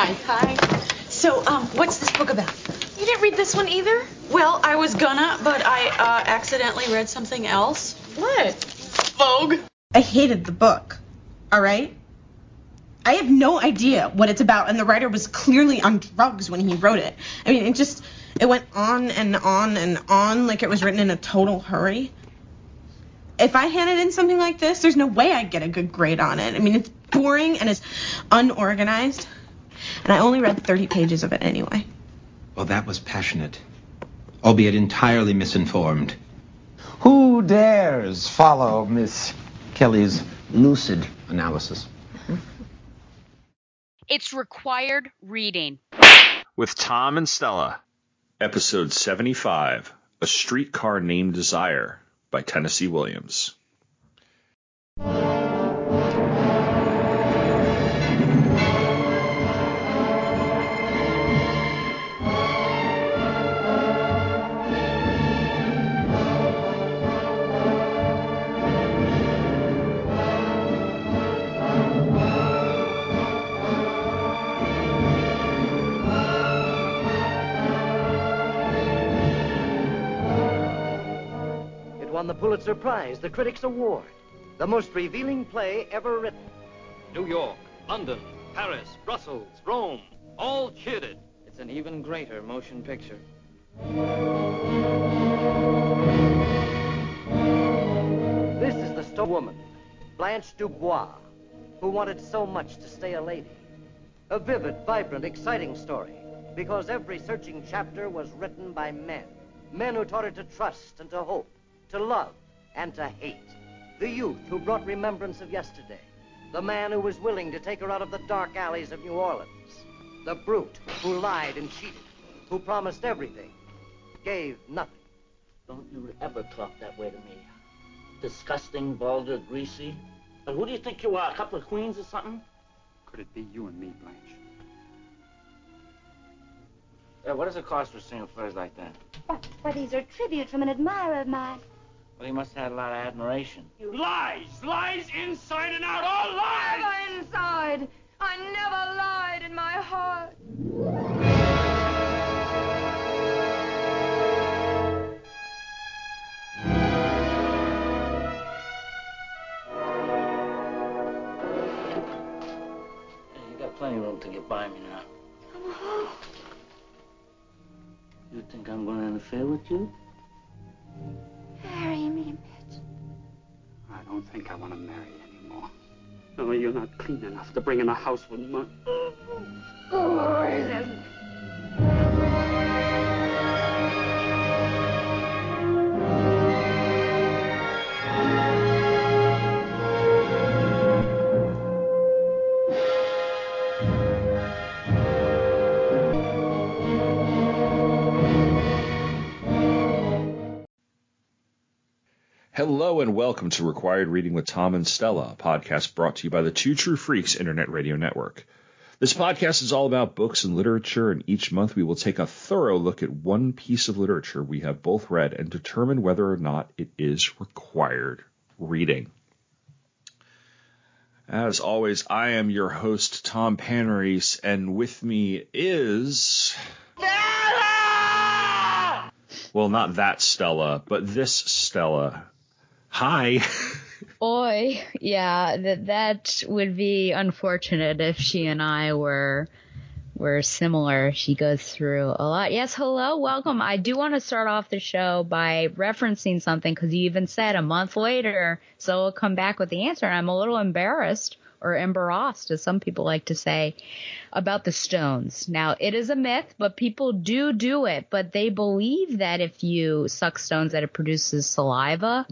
Hi. Hi. So, um, what's this book about? You didn't read this one either? Well, I was gonna, but I uh, accidentally read something else. What? Vogue. I hated the book. All right? I have no idea what it's about, and the writer was clearly on drugs when he wrote it. I mean, it just it went on and on and on like it was written in a total hurry. If I handed in something like this, there's no way I'd get a good grade on it. I mean, it's boring and it's unorganized, and I only read 30 pages of it anyway. Well, that was passionate, albeit entirely misinformed. Who dares follow Miss Kelly's lucid analysis? It's required reading. With Tom and Stella. Episode 75 A Streetcar Named Desire by Tennessee Williams. Won the Pulitzer Prize, the Critics' Award, the most revealing play ever written. New York, London, Paris, Brussels, Rome, all cheered it. It's an even greater motion picture. This is the sto- woman, Blanche Dubois, who wanted so much to stay a lady. A vivid, vibrant, exciting story, because every searching chapter was written by men. Men who taught her to trust and to hope, to love and to hate. The youth who brought remembrance of yesterday. The man who was willing to take her out of the dark alleys of New Orleans. The brute who lied and cheated, who promised everything, gave nothing. Don't you ever talk that way to me. Disgusting, vulgar, greasy. But who do you think you are? A couple of queens or something? Could it be you and me, Blanche? Yeah, what does it cost for singing furs like that? But, but these are tribute from an admirer of mine. Well, he must have had a lot of admiration. Lies! Lies inside and out! All lies! Never inside. I never lied in my heart. You got plenty of room to get by me now. Come home. You think I'm going to interfere with you? Marry me, Mitch. I don't think I want to marry anymore. No, you're not clean enough to bring in a house with mud. Poison. Hello and welcome to Required Reading with Tom and Stella, a podcast brought to you by the Two True Freaks Internet Radio Network. This podcast is all about books and literature, and each month we will take a thorough look at one piece of literature we have both read and determine whether or not it is required reading. As always, I am your host, Tom Panarese, and with me is. Stella! Well, not that Stella, but this Stella. Hi. Oi, yeah, that that would be unfortunate if she and I were were similar. She goes through a lot. Yes, hello, welcome. I do want to start off the show by referencing something because you even said a month later, so we'll come back with the answer. I'm a little embarrassed or embarrassed, as some people like to say, about the stones. Now, it is a myth, but people do do it. But they believe that if you suck stones, that it produces saliva.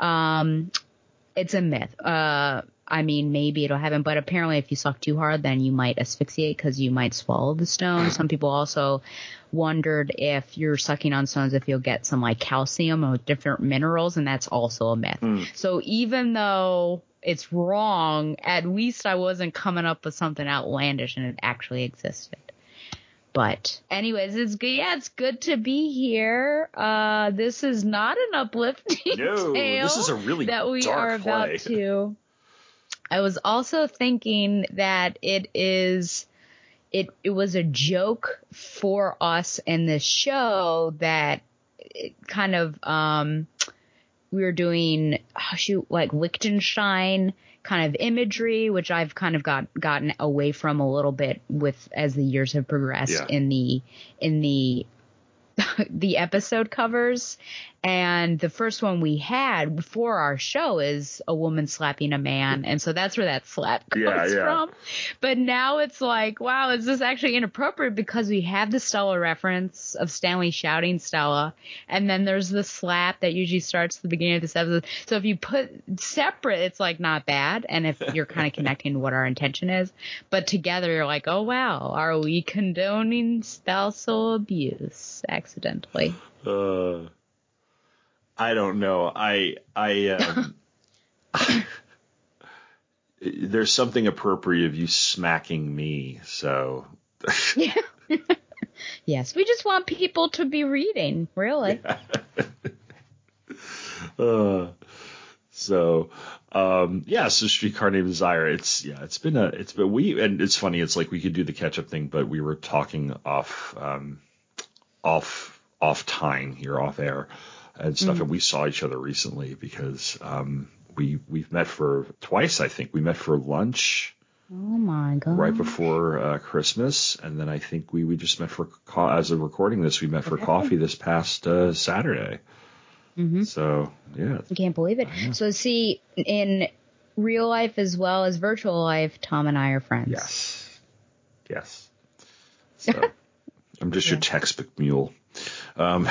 Um, it's a myth. Uh, I mean, maybe it'll happen, but apparently, if you suck too hard, then you might asphyxiate because you might swallow the stone. Some people also wondered if you're sucking on stones, if you'll get some like calcium or different minerals, and that's also a myth. So even though it's wrong, at least I wasn't coming up with something outlandish and it actually existed. But anyways, it's good. Yeah, it's good to be here. Uh, this is not an uplifting No, tale this is a really that we dark are about play. to. I was also thinking that it is it it was a joke for us in this show that it kind of um we were doing oh shoot like Lichtenstein kind of imagery, which I've kind of got gotten away from a little bit with as the years have progressed Yeah. in the in the the episode covers. And the first one we had before our show is a woman slapping a man. And so that's where that slap comes Yeah, yeah. from. But now it's like, wow, is this actually inappropriate because we have the Stella reference of Stanley shouting Stella. And then there's the slap that usually starts at the beginning of this episode. So if you put separate, it's like not bad. And if you're kind of connecting to what our intention is, but together you're like, oh wow, are we condoning spousal abuse accidentally? Uh, I don't know. I I um, there's something appropriate of you smacking me. So Yeah. yes, we just want people to be reading, really. uh, so um, yeah. So Streetcar Named Desire. It's yeah. It's been a. It's been we and it's funny. It's like we could do the catch up thing, but we were talking off um, off off time here off air and stuff, Mm. and we saw each other recently because um, we we've met for twice. I think we met for lunch. Oh my god. right before uh, Christmas, and then I think we, we just met for co- as of recording this, we met for coffee this past uh, Saturday. hmm So yeah, I can't believe it. So see, in real life as well as virtual life, Tom and I are friends. Yes. yes. So I'm just your textbook mule. Um,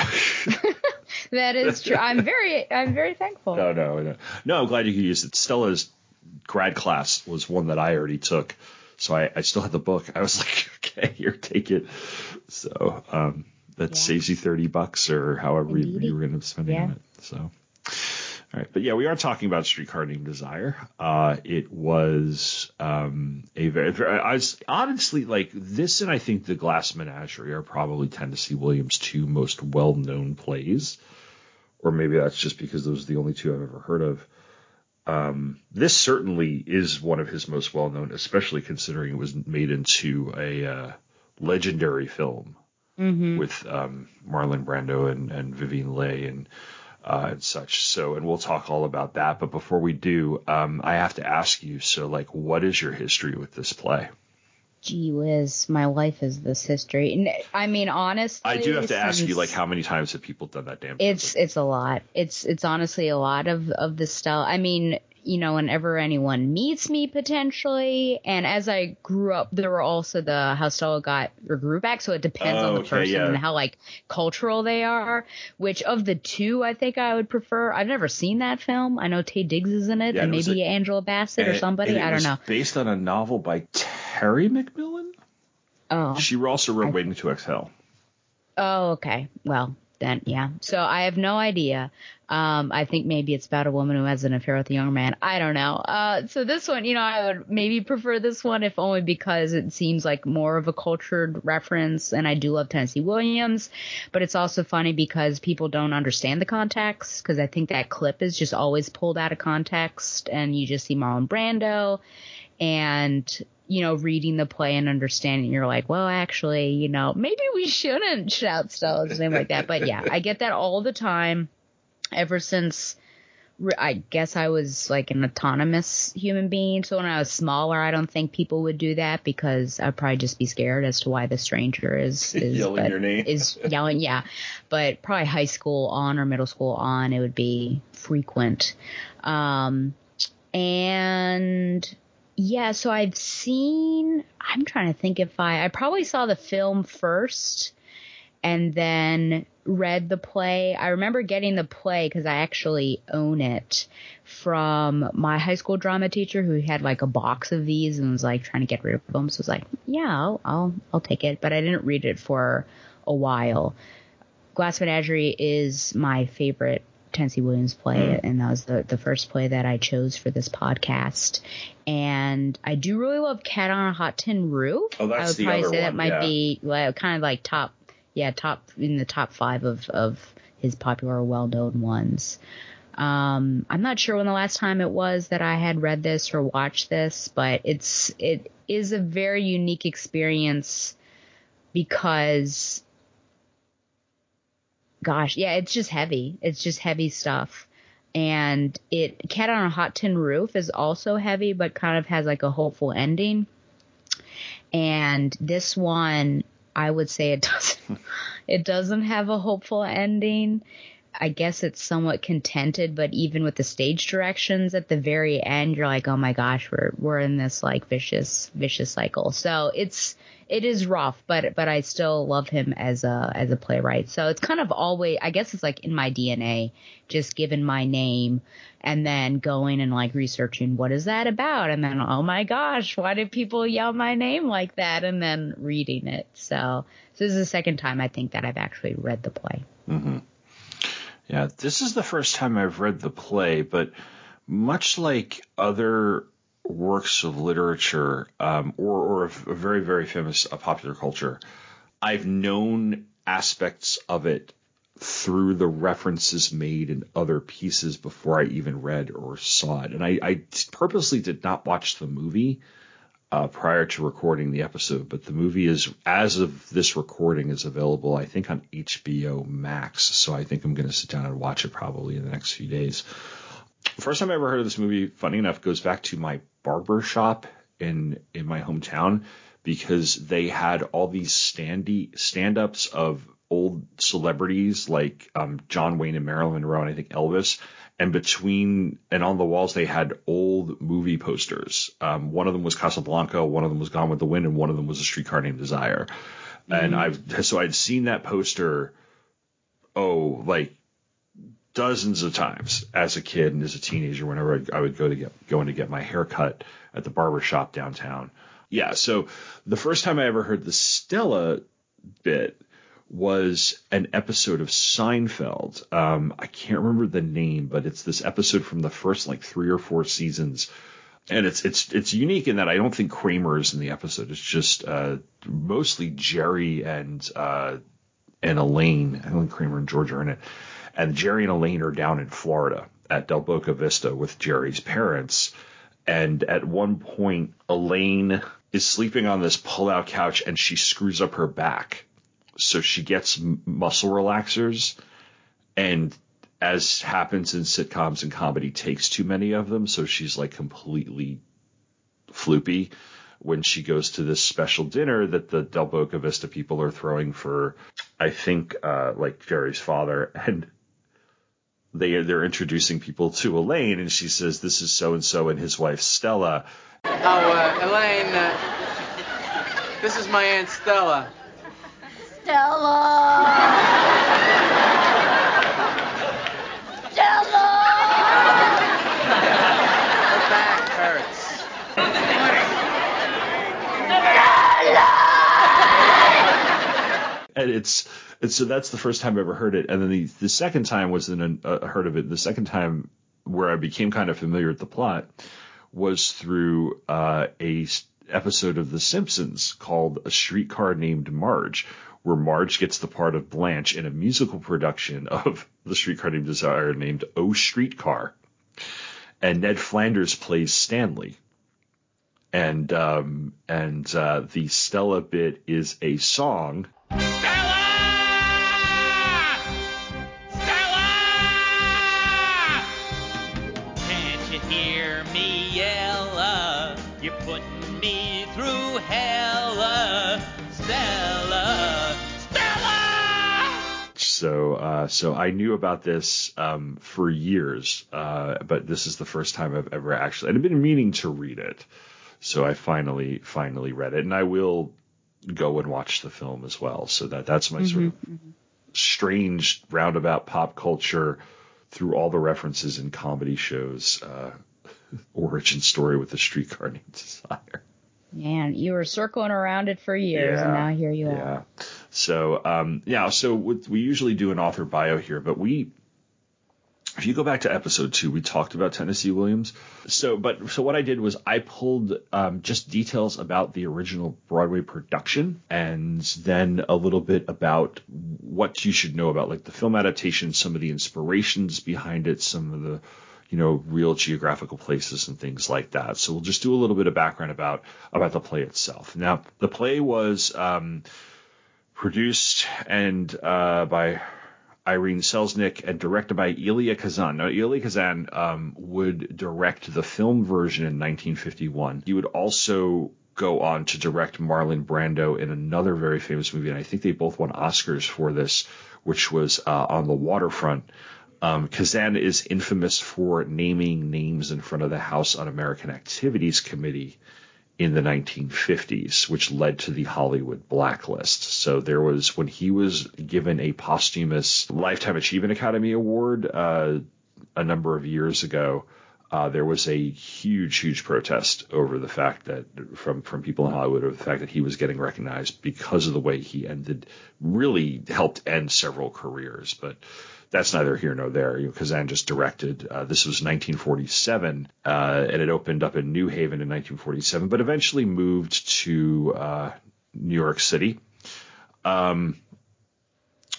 That is true. I'm very, I'm very thankful. no, no, no, no. I'm glad you could use it. Stella's grad class was one that I already took, so I, I still had the book. I was like, okay, here, take it. So um, that saves you thirty bucks or however you, you were going to spend Yeah. on it. So. Right, but yeah, we are talking about Streetcar Named Desire. Uh, it was um, a very, very, I was honestly like this, and I think the Glass Menagerie are probably Tennessee Williams' two most well-known plays, or maybe that's just because those are the only two I've ever heard of. Um, this certainly is one of his most well-known, especially considering it was made into a uh, legendary film Mm-hmm. with um, Marlon Brando and, and Vivien Leigh and uh, and such. So, and we'll talk all about that. But before we do, um, I have to ask you. So, like, what is your history with this play? Gee whiz, my life is this history. And, I mean, honestly, I do have to ask you, like, how many times have people done that damn? It's it's a lot. It's it's honestly a lot of of the stuff. I mean, you know, whenever anyone meets me potentially, and as I grew up, there were also the how Stella got her groove back. So it depends Oh, on the oh, okay, person yeah. and how like cultural they are. Which of the two I think I would prefer. I've never seen that film. I know Taye Diggs is in it, Yeah, and it maybe a- Angela Bassett or somebody. I don't know. Based on a novel by Terry McMillan. Oh, She also wrote Waiting to Exhale. Oh, okay. Well, then, yeah. So I have no idea. Um, I think maybe it's about a woman who has an affair with a young man. I don't know. Uh, so this one, you know, I would maybe prefer this one if only because it seems like more of a cultured reference and I do love Tennessee Williams, but it's also funny because people don't understand the context because I think that clip is just always pulled out of context and you just see Marlon Brando and you know, reading the play and understanding, you're like, well, actually, you know, maybe we shouldn't shout Stella's name like that. But yeah, I get that all the time ever since I guess I was like an autonomous human being. So when I was smaller, I don't think people would do that because I'd probably just be scared as to why the stranger is, is Yelling but- your name. is yelling. Yeah. But probably high school on or middle school on, it would be frequent. Um, and yeah, so I've seen, I'm trying to think if I, I probably saw the film first and then read the play. I remember getting the play because I actually own it from my high school drama teacher who had like a box of these and was like trying to get rid of them. So I was like, yeah, I'll, I'll, I'll take it. But I didn't read it for a while. Glass Menagerie is my favorite Tennessee Williams play, Mm. and that was the, the first play that I chose for this podcast. And I do really love Cat on a Hot Tin Roof. Oh, that's I would the probably other say that might yeah. be well, kind of like top, yeah, top in the top five of of his popular, well known ones. Um, I'm not sure when the last time it was that I had read this or watched this, but it's it is a very unique experience because gosh, yeah, it's just heavy. It's just heavy stuff. And it Cat on a Hot Tin Roof is also heavy, but kind of has like a hopeful ending. And this one, I would say it doesn't. it doesn't have a hopeful ending. I guess it's somewhat contented, but even with the stage directions at the very end, you're like, oh my gosh, we're we're in this like vicious vicious cycle. So it's it is rough, but but I still love him as a as a playwright. So it's kind of always I guess it's like in my DNA, just given my name and then going and like researching what is that about and then oh my gosh, why did people yell my name like that and then reading it. So, so this is the second time I think that I've actually read the play. Mm-hmm. Yeah, this is the first time I've read the play, but much like other works of literature um, or, or of a very, very famous uh, popular culture, I've known aspects of it through the references made in other pieces before I even read or saw it. And I, I purposely did not watch the movie uh, prior to recording the episode, but the movie is, as of this recording, is available, I think, on HBO Max. So I think I'm going to sit down and watch it probably in the next few days. First time I ever heard of this movie, funny enough, goes back to my barber shop in in my hometown because they had all these standy stand-ups of old celebrities like um, John Wayne and Marilyn Monroe and I think Elvis. And between and on the walls they had old movie posters. Um, one of them was Casablanca, one of them was Gone with the Wind, and one of them was A Streetcar Named Desire. Mm-hmm. And I've so I'd seen that poster, oh, like dozens of times as a kid and as a teenager whenever I would go to get go in to get my hair cut at the barber shop downtown. Yeah, so the first time I ever heard the Stella bit was an episode of Seinfeld. Um, I can't remember the name, but it's this episode from the first like three or four seasons. And it's it's it's unique in that I don't think Kramer is in the episode. It's just uh, mostly Jerry and uh, and Elaine. I think Kramer and George are in it. And Jerry and Elaine are down in Florida at Del Boca Vista with Jerry's parents. And at one point, Elaine is sleeping on this pull-out couch and she screws up her back. So she gets muscle relaxers. And as happens in sitcoms and comedy takes too many of them. So she's like completely floopy when she goes to this special dinner that the Del Boca Vista people are throwing for I think uh, like Jerry's father. And they they're introducing people to Elaine and she says this is so and so and his wife Stella. Oh uh, Elaine uh, this is my aunt Stella. Stella! Stella! Her back hurts. Stella. And it's and so that's the first time I ever heard it, and then the the second time was in a, uh, heard of it. The second time where I became kind of familiar with the plot was through uh, a episode of The Simpsons called A Streetcar Named Marge, where Marge gets the part of Blanche in a musical production of The Streetcar Named Desire named Oh Streetcar. And Ned Flanders plays Stanley. And um, and uh, the Stella bit is a song. Uh, so I knew about this um, for years, uh, but this is the first time I've ever actually and I've been meaning to read it. So I finally finally read it, and I will go and watch the film as well. So that that's my sort of Mm-hmm. strange roundabout pop culture through all the references in comedy shows uh, origin story with the streetcar named Desire. Man, you were circling around it for years, and now here you yeah. are. So um, yeah, so we usually do an author bio here, but we if you go back to episode two, we talked about Tennessee Williams. So, but so what I did was I pulled um, just details about the original Broadway production, and then a little bit about what you should know about like the film adaptation, some of the inspirations behind it, some of the you know real geographical places and things like that. So we'll just do a little bit of background about about the play itself. Now, the play was um, produced and uh, by Irene Selznick and directed by Elia Kazan. Now, Elia Kazan um, would direct the film version in 1951. He would also go on to direct Marlon Brando in another very famous movie, and I think they both won Oscars for this, which was uh, On the Waterfront. Um, Kazan is infamous for naming names in front of the House Un-American Activities Committee in the 1950s, which led to the Hollywood blacklist. So there was, when he was given a posthumous Lifetime Achievement Academy Award uh, a number of years ago, uh, there was a huge, huge protest over the fact that from from people in Hollywood over the fact that he was getting recognized because of the way he ended, really helped end several careers. But that's neither here nor there. You know, Kazan just directed. Uh, this was 1947, uh, and it opened up in New Haven in 1947, but eventually moved to uh, New York City. Um,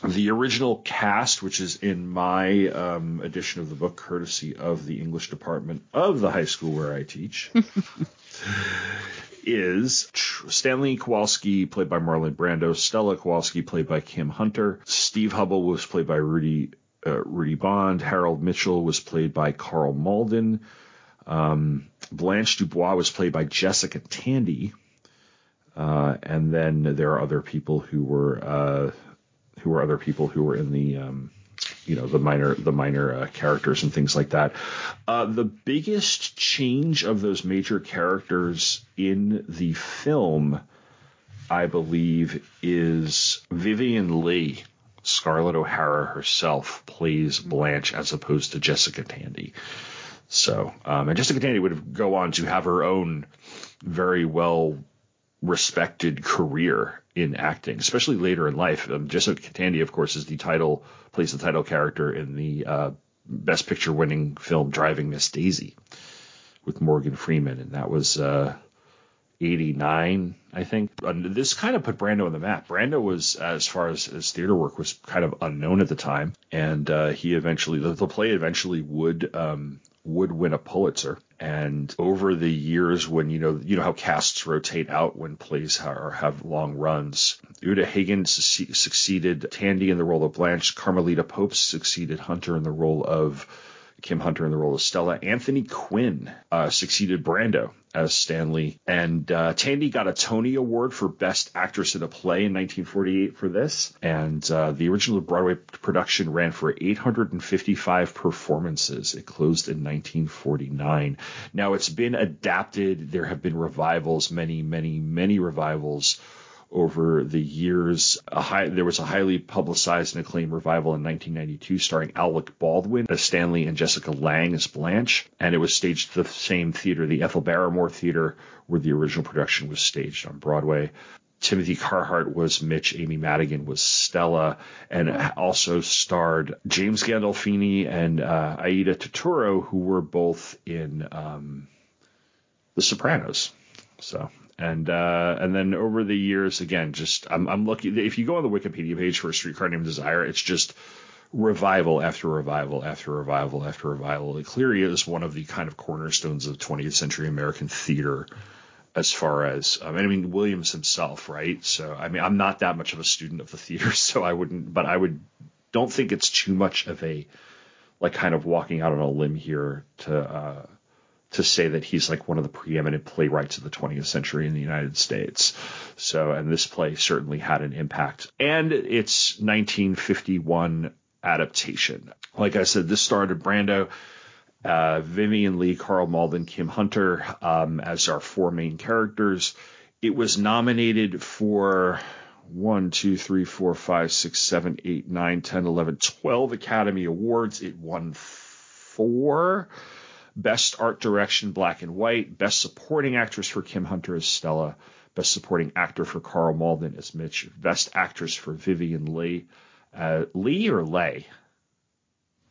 the original cast, which is in my um, edition of the book, courtesy of the English department of the high school where I teach, is Stanley Kowalski, played by Marlon Brando, Stella Kowalski, played by Kim Hunter, Steve Hubbell was played by Rudy uh, Rudy Bond, Harold Mitchell was played by Karl Malden, um, Blanche Dubois was played by Jessica Tandy, uh, and then there are other people who were uh, who were other people who were in the um, you know the minor the minor uh, characters and things like that. Uh, the biggest change of those major characters in the film, I believe, is Vivien Leigh. Scarlett O'Hara herself plays Blanche as opposed to Jessica Tandy. So, um, and Jessica Tandy would go on to have her own very well respected career in acting, especially later in life. Um, Jessica Tandy, of course, is the title plays the title character in the uh, Best Picture winning film Driving Miss Daisy with Morgan Freeman, and that was uh, 89, I think. And this kind of put Brando on the map. Brando was, as far as his theater work, was kind of unknown at the time, and uh, he eventually the, the, play eventually would um, would win a Pulitzer. And over the years, when you know you know how casts rotate out when plays are, have long runs, Uta Hagen su- succeeded Tandy in the role of Blanche. Carmelita Pope succeeded Hunter in the role of Kim Hunter in the role of Stella. Anthony Quinn uh, succeeded Brando as Stanley. And uh, Tandy got a Tony Award for Best Actress in a Play in 1948 for this. And uh, the original Broadway production ran for 855 performances. It closed in 1949. Now it's been adapted. There have been revivals, many, many, many revivals over the years. High, there was a highly publicized and acclaimed revival in 1992 starring Alec Baldwin as Stanley and Jessica Lange as Blanche, and it was staged at the same theater, the Ethel Barrymore Theater, where the original production was staged on Broadway. Timothy Carhart was Mitch, Amy Madigan was Stella, and also starred James Gandolfini and uh, Aida Turturro, who were both in um, The Sopranos. So and uh, and then over the years, again, just I'm, I'm looking. If you go on the Wikipedia page for a streetcar named Desire, it's just revival after revival after revival after revival. It is one of the kind of cornerstones of 20th century American theater. As far as um, I mean, Williams himself, right? So I mean, I'm not that much of a student of the theater, so I wouldn't. But I would don't think it's too much of a like kind of walking out on a limb here to uh, to say that he's like one of the preeminent playwrights of the 20th century in the United States. So, and this play certainly had an impact. And it's 1951 adaptation. Like I said, this started Brando, uh, Vivien Leigh, Karl Malden, Kim Hunter um, as our four main characters. It was nominated for one, two, three, four, five, six, seven, eight, nine, ten, eleven, twelve Academy Awards. It won four. Best Art Direction, Black and White. Best Supporting Actress for Kim Hunter as Stella. Best Supporting Actor for Karl Malden as Mitch. Best Actress for Vivien Leigh. Uh, Lee or Lay?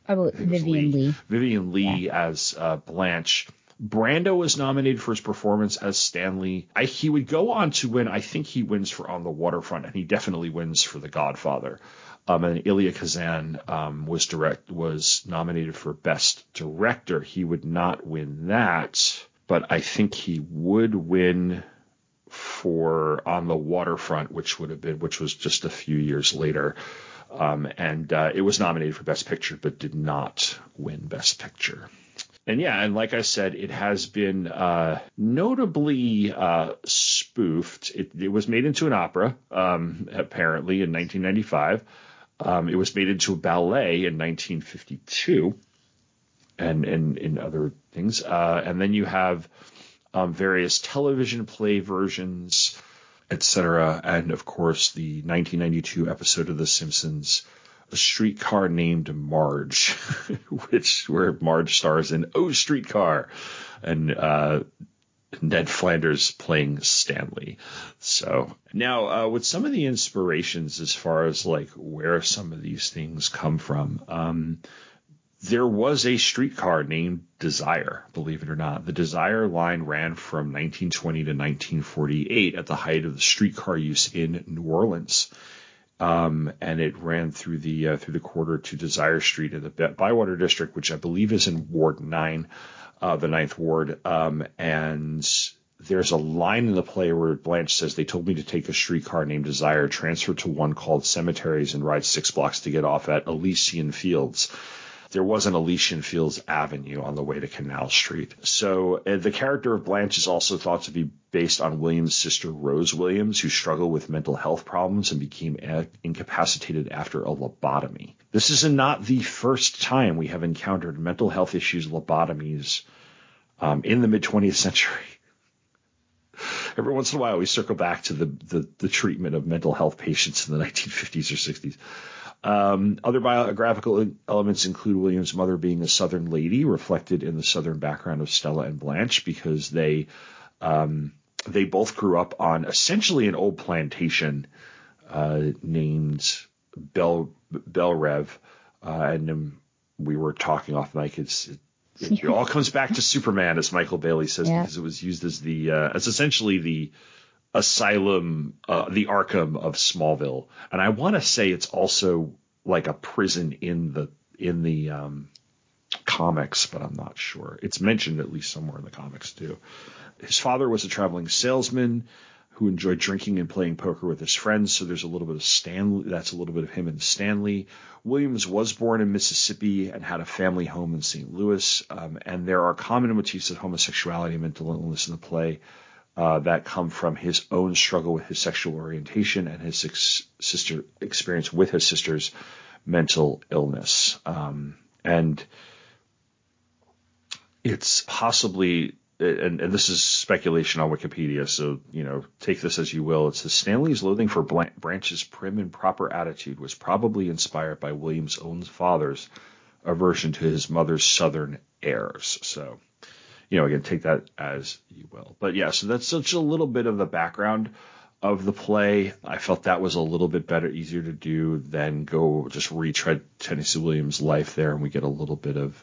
I believe Vivien Lee. Vivien Lee as uh, Blanche. Brando was nominated for his performance as Stanley. I, he would go on to win. I think he wins for On the Waterfront, and he definitely wins for The Godfather. Um, and Elia Kazan um, was direct was nominated for Best Director. He would not win that, but I think he would win for On the Waterfront, which would have been which was just a few years later. Um, and uh, it was nominated for Best Picture, but did not win Best Picture. And yeah, and like I said, it has been uh, notably uh, spoofed. It, it, was made into an opera, um, apparently, in 1995. Um, it was made into a ballet in 1952, and and in other things. Uh, and then you have um, various television play versions, etc. And of course, the 1992 episode of The Simpsons a streetcar named Marge, which where Marge stars in Oh Streetcar, and uh, Ned Flanders playing Stanley. So now, uh, with some of the inspirations as far as like where some of these things come from, um, there was a streetcar named Desire, believe it or not. The Desire line ran from 1920 to 1948 at the height of the streetcar use in New Orleans um, and it ran through the uh, through the quarter to Desire Street in the Bywater district, which I believe is in Ward Nine, uh, the Ninth Ward. Um, and there's a line in the play where Blanche says, "They told me to take a streetcar named Desire, transfer to one called Cemeteries, and ride six blocks to get off at Elysian Fields." There was an Elysian Fields Avenue on the way to Canal Street. So uh, the character of Blanche is also thought to be based on Williams' sister Rose Williams, who struggled with mental health problems and became a- incapacitated after a lobotomy. This is not the first time we have encountered mental health issues, lobotomies um, in the mid 20th century. Every once in a while, we circle back to the, the, the treatment of mental health patients in the 1950s or 60s. Um, other biographical elements include William's mother being a Southern lady, reflected in the Southern background of Stella and Blanche, because they um, they both grew up on essentially an old plantation uh, named Belle Reve, uh, and um, we were talking off mic. It's it, it, all comes back to Superman, as Michael Bailey says, yeah. because it was used as the uh, as essentially the asylum, uh, the Arkham of Smallville, and I want to say it's also like a prison in the in the um, comics, but I'm not sure. It's mentioned at least somewhere in the comics too. His father was a traveling salesman who enjoyed drinking and playing poker with his friends. So there's a little bit of Stanley. That's a little bit of him and Stanley. Williams was born in Mississippi and had a family home in St. Louis. Um, and there are common motifs of homosexuality and mental illness in the play uh, that come from his own struggle with his sexual orientation and his ex- sister experience with his sister's mental illness. Um, and it's possibly, and, and, this is speculation on Wikipedia, so you know take this as you will. It says Stanley's loathing for Blanche's prim and proper attitude was probably inspired by William's own father's aversion to his mother's southern airs. So you know, again, take that as you will. But yeah, so that's such a little bit of the background of the play. I felt that was a little bit better, easier to do than go just retread Tennessee Williams' life there, and we get a little bit of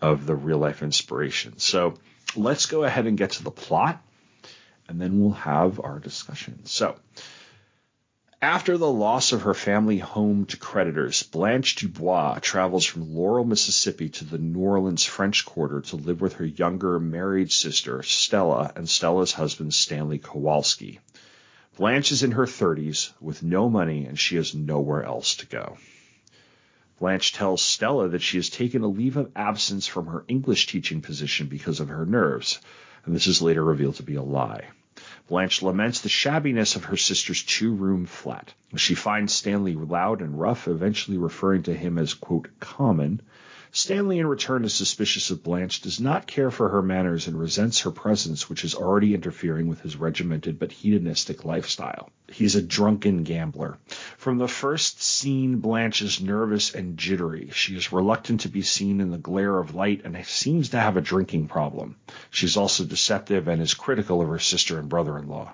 of the real life inspiration. So let's go ahead and get to the plot, and then we'll have our discussion. So after the loss of her family home to creditors, Blanche Dubois travels from Laurel, Mississippi to the New Orleans French Quarter to live with her younger married sister, Stella, and Stella's husband, Stanley Kowalski. Blanche is in her 30s with no money and she has nowhere else to go. Blanche tells Stella that she has taken a leave of absence from her English teaching position because of her nerves, and this is later revealed to be a lie. Blanche laments the shabbiness of her sister's two room flat. She finds Stanley loud and rough, eventually referring to him as, quote, common. Stanley, in return, is suspicious of Blanche, does not care for her manners, and resents her presence, which is already interfering with his regimented but hedonistic lifestyle. He's a drunken gambler. From the first scene, Blanche is nervous and jittery. She is reluctant to be seen in the glare of light and seems to have a drinking problem. She's also deceptive and is critical of her sister and brother in law.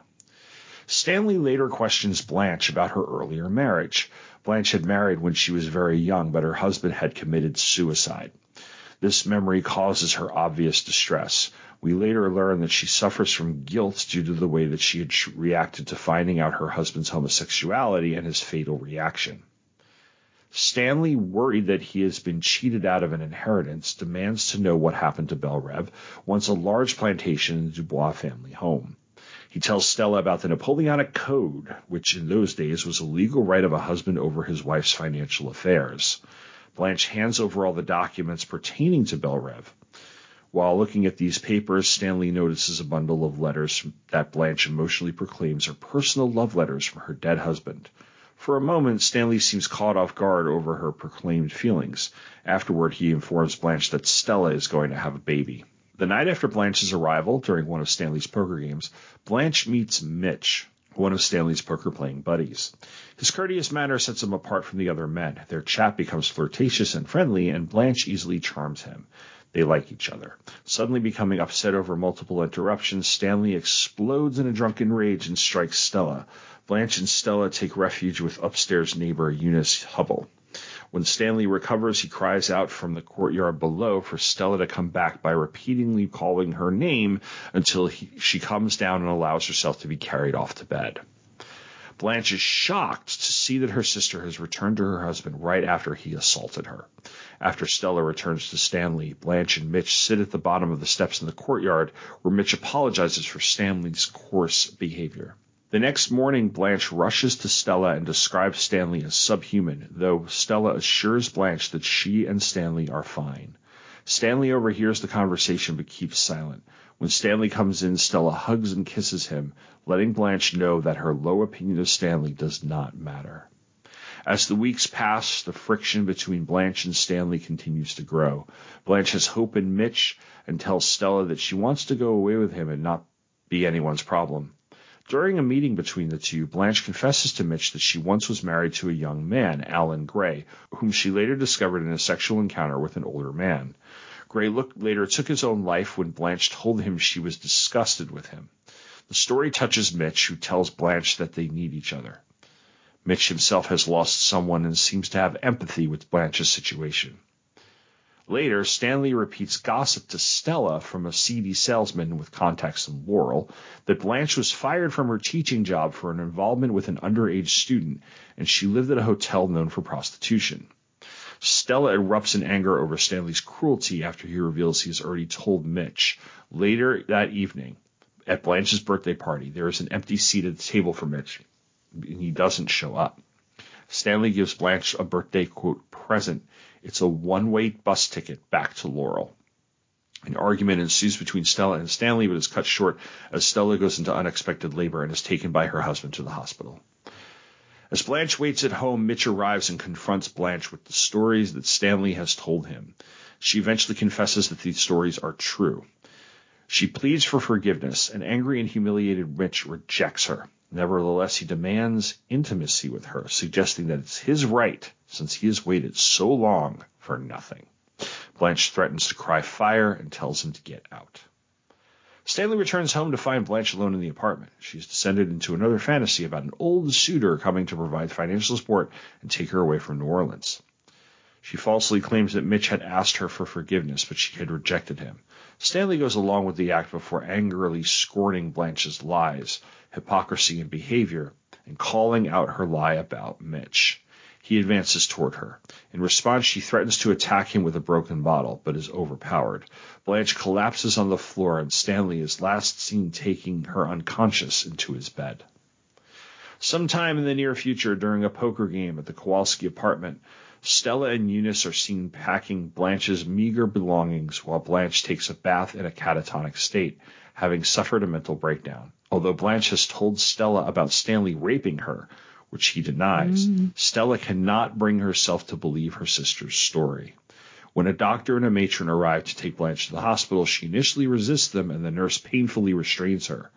Stanley later questions Blanche about her earlier marriage. Blanche had married when she was very young, but her husband had committed suicide. This memory causes her obvious distress. We later learn that she suffers from guilt due to the way that she had reacted to finding out her husband's homosexuality and his fatal reaction. Stanley, worried that he has been cheated out of an inheritance, demands to know what happened to Belle Reve, once a large plantation in the Dubois family home. He tells Stella about the Napoleonic Code, which in those days was a legal right of a husband over his wife's financial affairs. Blanche hands over all the documents pertaining to Belle Reve. While looking at these papers, Stanley notices a bundle of letters that Blanche emotionally proclaims are personal love letters from her dead husband. For a moment, Stanley seems caught off guard over her proclaimed feelings. Afterward, he informs Blanche that Stella is going to have a baby. The night after Blanche's arrival, during one of Stanley's poker games, Blanche meets Mitch, one of Stanley's poker playing buddies. His courteous manner sets him apart from the other men. Their chat becomes flirtatious and friendly, and Blanche easily charms him. They like each other. Suddenly becoming upset over multiple interruptions, Stanley explodes in a drunken rage and strikes Stella. Blanche and Stella take refuge with upstairs neighbor Eunice Hubbell. When Stanley recovers, he cries out from the courtyard below for Stella to come back by repeatedly calling her name until he, she comes down and allows herself to be carried off to bed. Blanche is shocked to see that her sister has returned to her husband right after he assaulted her. After Stella returns to Stanley, Blanche and Mitch sit at the bottom of the steps in the courtyard where Mitch apologizes for Stanley's coarse behavior. The next morning, Blanche rushes to Stella and describes Stanley as subhuman, though Stella assures Blanche that she and Stanley are fine. Stanley overhears the conversation but keeps silent. When Stanley comes in, Stella hugs and kisses him, letting Blanche know that her low opinion of Stanley does not matter. As the weeks pass, the friction between Blanche and Stanley continues to grow. Blanche has hope in Mitch and tells Stella that she wants to go away with him and not be anyone's problem. During a meeting between the two, Blanche confesses to Mitch that she once was married to a young man, Alan Gray, whom she later discovered in a sexual encounter with an older man. Gray later took his own life when Blanche told him she was disgusted with him. The story touches Mitch, who tells Blanche that they need each other. Mitch himself has lost someone and seems to have empathy with Blanche's situation. Later, Stanley repeats gossip to Stella from a seedy salesman with contacts in Laurel that Blanche was fired from her teaching job for an involvement with an underage student, and she lived at a hotel known for prostitution. Stella erupts in anger over Stanley's cruelty after he reveals he has already told Mitch. Later that evening, at Blanche's birthday party, there is an empty seat at the table for Mitch, and he doesn't show up. Stanley gives Blanche a birthday quote present it's a one way bus ticket back to Laurel. An argument ensues between Stella and Stanley, but is cut short as Stella goes into unexpected labor and is taken by her husband to the hospital. As Blanche waits at home, Mitch arrives and confronts Blanche with the stories that Stanley has told him. She eventually confesses that these stories are true. She pleads for forgiveness, and angry and humiliated Mitch rejects her. Nevertheless, he demands intimacy with her, suggesting that it's his right since he has waited so long for nothing. Blanche threatens to cry fire and tells him to get out. Stanley returns home to find Blanche alone in the apartment. She's descended into another fantasy about an old suitor coming to provide financial support and take her away from New Orleans. She falsely claims that Mitch had asked her for forgiveness, but she had rejected him. Stanley goes along with the act before angrily scorning Blanche's lies, hypocrisy, and behavior, and calling out her lie about Mitch. He advances toward her. In response, she threatens to attack him with a broken bottle, but is overpowered. Blanche collapses on the floor, and Stanley is last seen taking her unconscious into his bed. Sometime in the near future, during a poker game at the Kowalski apartment, Stella and Eunice are seen packing Blanche's meager belongings while Blanche takes a bath in a catatonic state, having suffered a mental breakdown. Although Blanche has told Stella about Stanley raping her, which he denies, mm. Stella cannot bring herself to believe her sister's story. When a doctor and a matron arrive to take Blanche to the hospital, she initially resists them and the nurse painfully restrains her.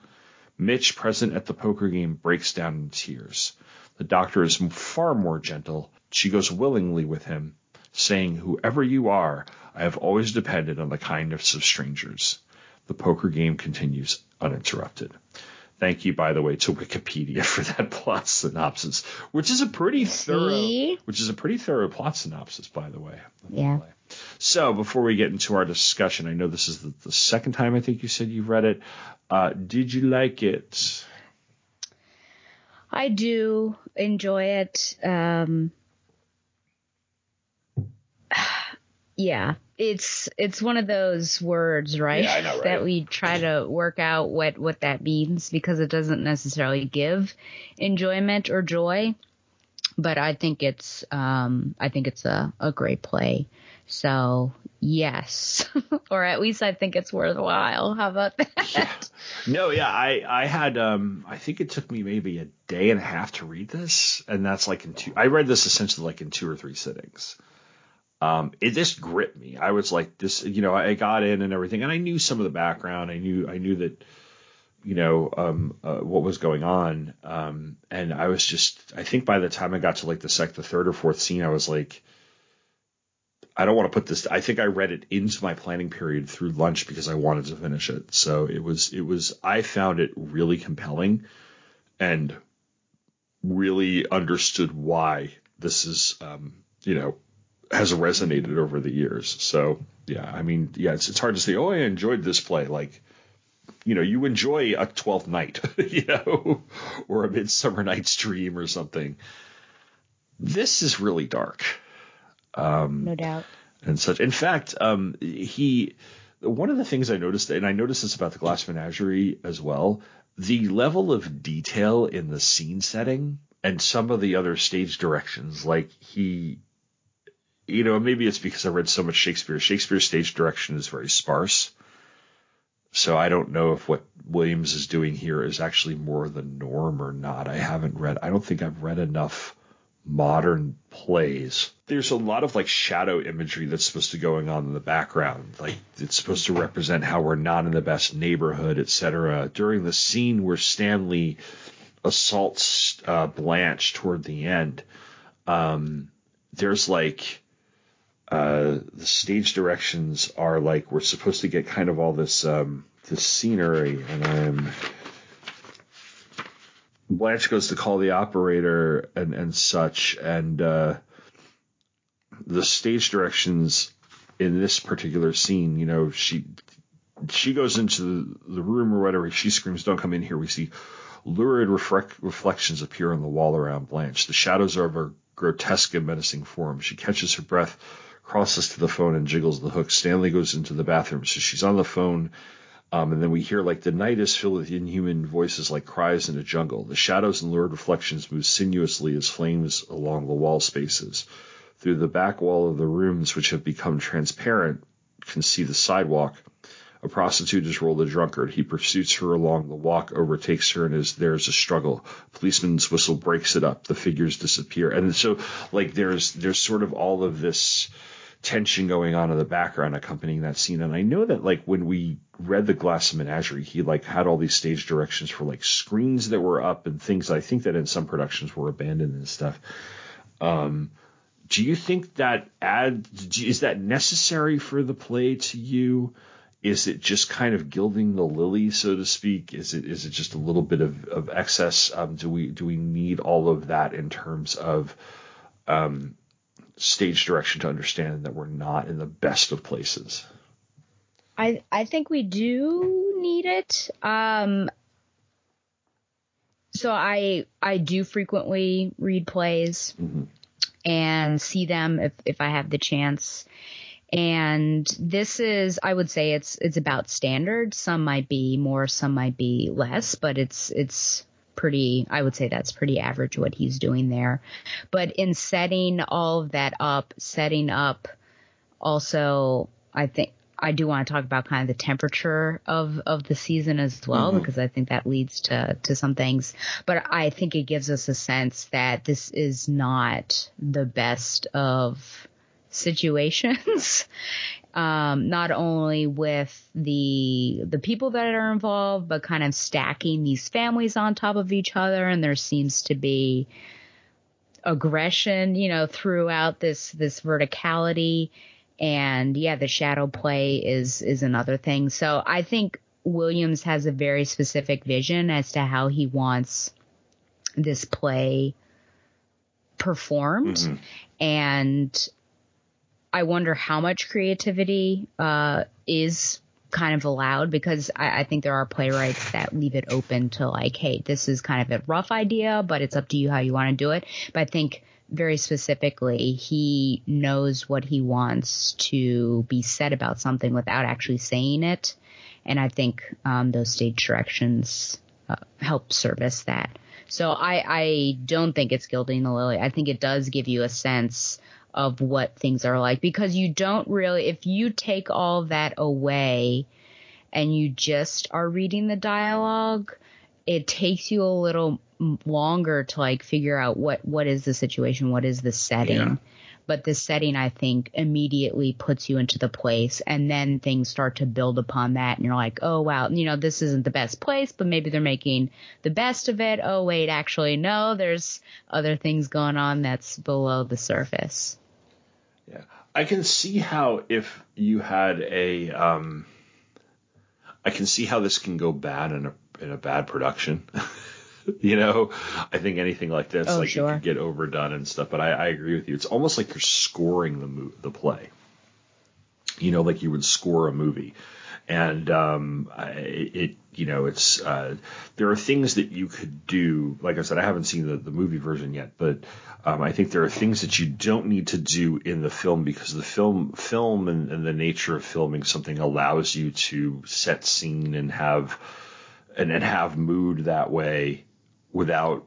Mitch, present at the poker game, breaks down in tears. The doctor is far more gentle. She goes willingly with him, saying, Whoever you are, I have always depended on the kindness of strangers. The poker game continues uninterrupted. Thank you, by the way, to Wikipedia for that plot synopsis, which is a pretty thorough, See? which is a pretty thorough plot synopsis, by the way. Yeah. So before we get into our discussion, I know this is the, the second time I think you said you've read it. Uh, did you like it? I do enjoy it. Um, yeah, it's it's one of those words, right? Yeah, I know, right? That we try to work out what what that means because it doesn't necessarily give enjoyment or joy. But I think it's um I think it's a, a great play. So yes, or at least I think it's worthwhile. How about that? No, yeah, I I had um I think it took me maybe a day and a half to read this, and that's like in two. I read this essentially like in two or three sittings. Um, it just gripped me. I was like this, you know, I got in and everything, and I knew some of the background. I knew I knew that, you know, um, uh, what was going on. Um, and I was just, I think by the time I got to like the sec, the third or fourth scene, I was like. I don't want to put this. I think I read it into my planning period through lunch because I wanted to finish it. So it was, it was, I found it really compelling and really understood why this is, um, you know, has resonated over the years. So yeah, I mean, yeah, it's, it's hard to say, oh, I enjoyed this play. Like, you know, you enjoy a Twelfth Night, you know, or a Midsummer Night's Dream or something. This is really dark. Um, no doubt. and such. In fact, um, he one of the things I noticed, and I noticed this about the Glass Menagerie as well, the level of detail in the scene setting and some of the other stage directions, like he. You know, maybe it's because I read so much Shakespeare. Shakespeare's stage direction is very sparse. So I don't know if what Williams is doing here is actually more the norm or not. I haven't read, I don't think I've read enough modern plays. There's a lot of like shadow imagery that's supposed to going on in the background. Like it's supposed to represent how we're not in the best neighborhood, etc. During the scene where Stanley assaults uh, Blanche toward the end, um, there's like uh, the stage directions are like we're supposed to get kind of all this um, this scenery, and I'm Blanche goes to call the operator and and such, and uh, the stage directions in this particular scene, you know, she she goes into the the room or whatever. She screams, "Don't come in here!" We see lurid reflect- reflections appear on the wall around Blanche. The shadows are of her grotesque and menacing form. She catches her breath, crosses to the phone, and jiggles the hook. Stanley goes into the bathroom, so she's on the phone. Um, and then we hear like the night is filled with inhuman voices like cries in a jungle. The shadows and lurid reflections move sinuously as flames along the wall spaces. Through the back wall of the rooms, which have become transparent, can see the sidewalk. A prostitute is rolled a drunkard. He pursues her along the walk, overtakes her, and as there's a struggle, policeman's whistle breaks it up. The figures disappear, and so like there's there's sort of all of this tension going on in the background accompanying that scene. And I know that like when we read the Glass Menagerie, he like had all these stage directions for like screens that were up and things. I think that in some productions were abandoned and stuff. Um, do you think that add is that necessary for the play to you? Is it just kind of gilding the lily, so to speak? Is it is it just a little bit of, of excess? Um, do we do we need all of that in terms of um, stage direction to understand that we're not in the best of places? I I think we do need it. Um, so I I do frequently read plays Mm-hmm. and see them if if I have the chance. And this is I would say it's it's about standard. Some might be more, some might be less, but it's it's pretty I would say that's pretty average what he's doing there. But in setting all of that up, setting up also I think I do want to talk about kind of the temperature of of the season as well Mhm. because I think that leads to to some things. But I think it gives us a sense that this is not the best of situations. um, not only with the the people that are involved, but kind of stacking these families on top of each other, and there seems to be aggression, you know, throughout this this verticality. And yeah, the shadow play is is another thing. So I think Williams has a very specific vision as to how he wants this play performed. Mm-hmm. And I wonder how much creativity uh, is kind of allowed because I, I, think there are playwrights that leave it open to like, hey, this is kind of a rough idea, but it's up to you how you want to do it. But I think very specifically, he knows what he wants to be said about something without actually saying it. And I think um, those stage directions uh, help service that. So I, I don't think it's gilding the lily. I think it does give you a sense of what things are like because you don't really, if you take all that away and you just are reading the dialogue, it takes you a little longer to like figure out what, what is the situation? What is the setting? Yeah. But the setting, I think, immediately puts you into the place and then things start to build upon that. And you're like, oh, wow, you know, this isn't the best place, but maybe they're making the best of it. Oh, wait, actually, no, there's other things going on that's below the surface. Yeah, I can see how if you had a, um, I can see how this can go bad in a in a bad production. you know, I think anything like this, oh, like sure. it could get overdone and stuff. But I, I agree with you. It's almost like you're scoring the mo- the play. You know, like you would score a movie, and um, I, it you know it's uh, there are things that you could do. Like I said, I haven't seen the, the movie version yet, but um, I think there are things that you don't need to do in the film because the film film and, and the nature of filming something allows you to set scene and have and, and have mood that way without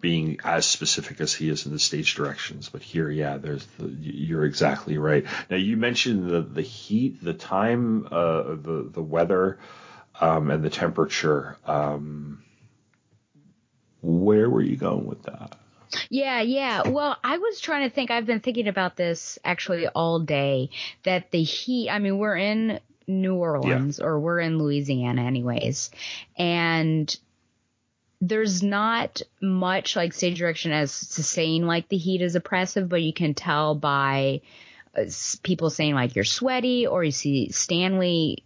being as specific as he is in the stage directions. But here, yeah, there's the, you're exactly right. Now you mentioned the the heat, the time, uh, the the weather, um, and the temperature. Um, where were you going with that? Yeah, yeah. Well, I was trying to think. I've been thinking about this actually all day. That the heat. I mean, we're in New Orleans yeah. or we're in Louisiana, anyways, and there's not much like stage direction as to saying like the heat is oppressive, but you can tell by uh, people saying like you're sweaty, or you see Stanley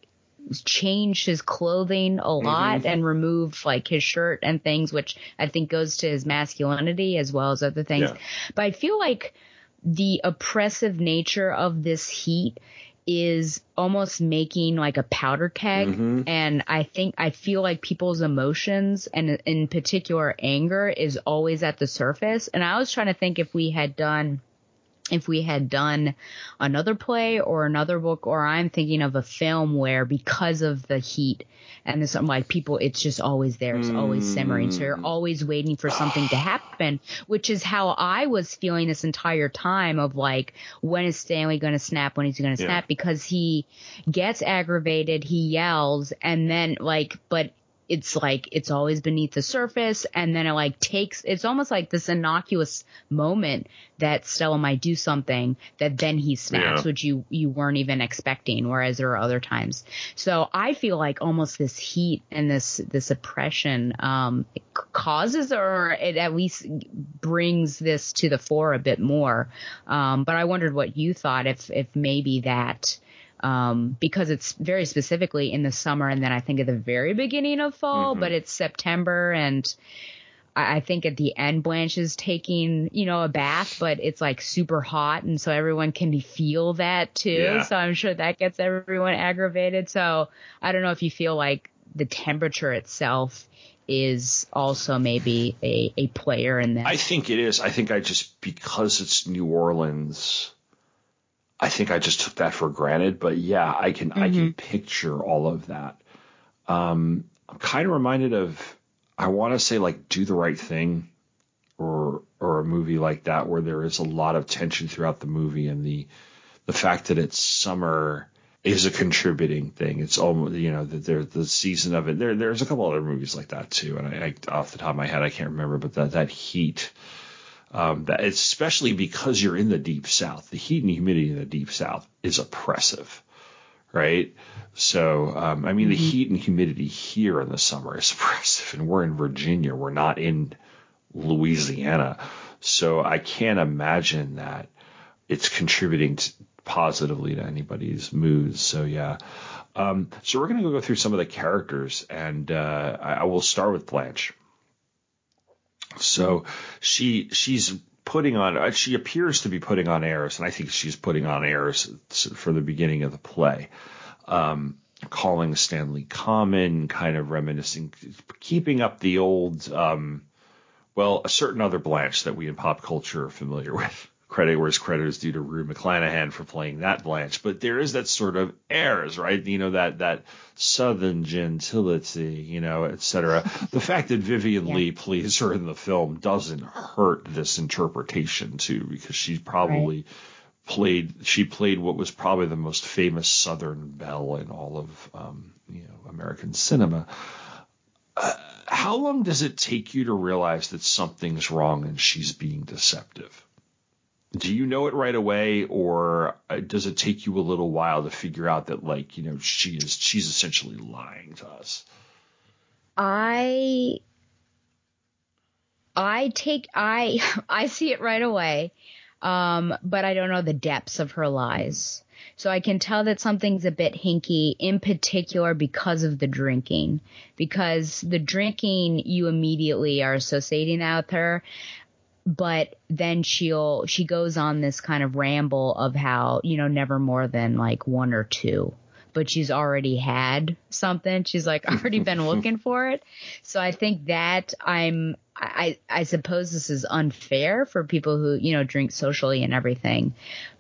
change his clothing a lot mm-hmm. and remove like his shirt and things, which I think goes to his masculinity as well as other things. Yeah. But I feel like the oppressive nature of this heat is almost making like a powder keg. Mm-hmm. And I think, I feel like people's emotions and in particular anger is always at the surface. And I was trying to think if we had done if we had done another play or another book, or I'm thinking of a film where because of the heat and this, I'm like people, it's just always there. It's mm. always simmering. So you're always waiting for something to happen, which is how I was feeling this entire time of like, when is Stanley going to snap? When is he going to yeah. snap? Because he gets aggravated, he yells, and then like, but it's like it's always beneath the surface and then it like takes it's almost like this innocuous moment that Stella might do something that then he snaps yeah. which you you weren't even expecting whereas there are other times so I feel like almost this heat and this this oppression um causes or it at least brings this to the fore a bit more um but I wondered what you thought if if maybe that um, because it's very specifically in the summer and then I think at the very beginning of fall, mm-hmm. but it's September and I, I think at the end Blanche is taking, you know, a bath, but it's like super hot and so everyone can feel that too. Yeah. So I'm sure that gets everyone aggravated. So I don't know if you feel like the temperature itself is also maybe a, a player in this. I think it is. I think I just because it's New Orleans I think I just took that for granted, but yeah, I can mm-hmm. I can mm-hmm. picture all of that. Um, I'm kind of reminded of I want to say like Do the Right Thing, or or a movie like that where there is a lot of tension throughout the movie, and the the fact that it's summer is a contributing thing. It's almost you know that there the season of it. There there's a couple other movies like that too, and I, I off the top of my head I can't remember, but that that heat um, that especially because you're in the deep south, the heat and humidity in the deep south is oppressive, right? So, um, I mean, mm-hmm. the heat and humidity here in the summer is oppressive, and we're in Virginia, we're not in Louisiana, so I can't imagine that it's contributing to, positively to anybody's moods. So yeah. Um, so we're going to go through some of the characters, and uh, I, I will start with Blanche. So she she's putting on uh, she appears to be putting on airs, and I think she's putting on airs for the beginning of the play. Um, calling Stanley Common, kind of reminiscing, keeping up the old, um, well, a certain other Blanche that we in pop culture are familiar with. Credit where his credit is due to Rue McClanahan for playing that Blanche, but there is that sort of airs, right? You know that that southern gentility, you know, etc. the fact that Vivien yeah. Leigh plays her in the film doesn't hurt this interpretation too, because she probably right played she played what was probably the most famous Southern belle in all of um, you know American cinema. Uh, how long does it take you to realize that something's wrong and she's being deceptive? Do you know it right away, or uh, does it take you a little while to figure out that like you know she is she's essentially lying to us? I I take I I see it right away um, but I don't know the depths of her lies. So I can tell that something's a bit hinky, in particular because of the drinking. Because the drinking, you immediately are associating that with her. But then she'll, she goes on this kind of ramble of how, you know, never more than like one or two but she's already had something. She's like already been looking for it. So I think that I'm I, I suppose this is unfair for people who, you know, drink socially and everything,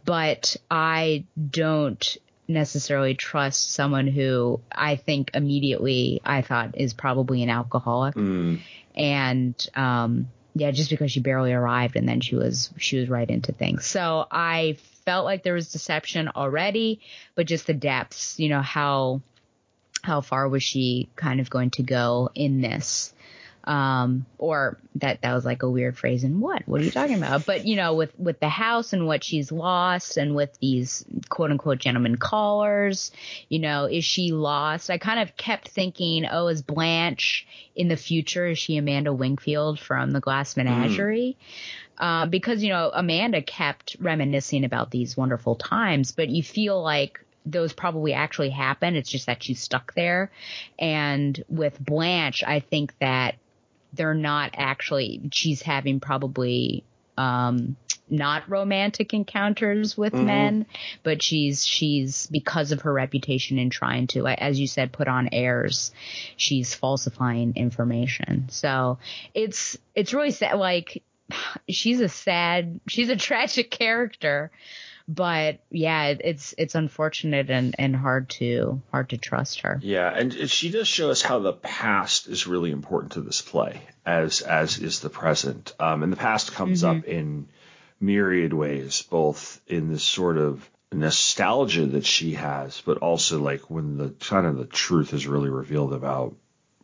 but I don't necessarily trust someone who I think immediately I thought is probably an alcoholic. Mm. And, um, yeah, just because she barely arrived and then she was, she was right into things. So I felt like there was deception already, but just the depths, you know, how, how far was she kind of going to go in this? Um, or that, that was like a weird phrase and what, what are you talking about? But, you know, with, with the house and what she's lost and with these quote unquote gentlemen callers, you know, is she lost? I kind of kept thinking, oh, is Blanche in the future? Is she Amanda Wingfield from the Glass Menagerie? Mm. Uh, because, you know, Amanda kept reminiscing about these wonderful times, but you feel like those probably actually happened. It's just that she's stuck there. And with Blanche, I think that they're not actually she's having probably um not romantic encounters with mm-hmm. men, but she's she's because of her reputation in trying to, as you said, put on airs. She's falsifying information. So it's it's really sad. Like she's a sad, she's a tragic character, but yeah, it's it's unfortunate and and hard to hard to trust her. Yeah, and she does show us how the past is really important to this play, as as is the present. Um, and the past comes mm-hmm. up in myriad ways, both in this sort of nostalgia that she has, but also like when the kind of the truth is really revealed about,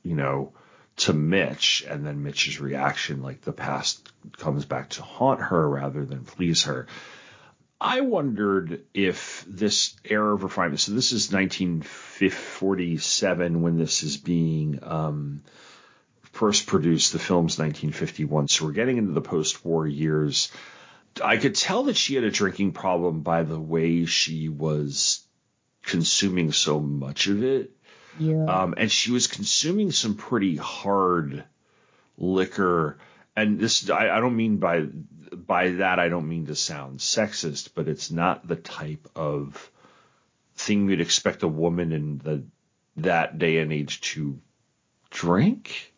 you know, to Mitch and then Mitch's reaction, like the past comes back to haunt her rather than please her. I wondered if this era of refinement, so this is 1947 when this is being um, first produced, the film's 1951, so we're getting into the post war years. I could tell that she had a drinking problem by the way she was consuming so much of it. Yeah. Um, and she was consuming some pretty hard liquor. And this, I, I don't mean by by that I don't mean to sound sexist, but it's not the type of thing you'd expect a woman in the that day and age to drink.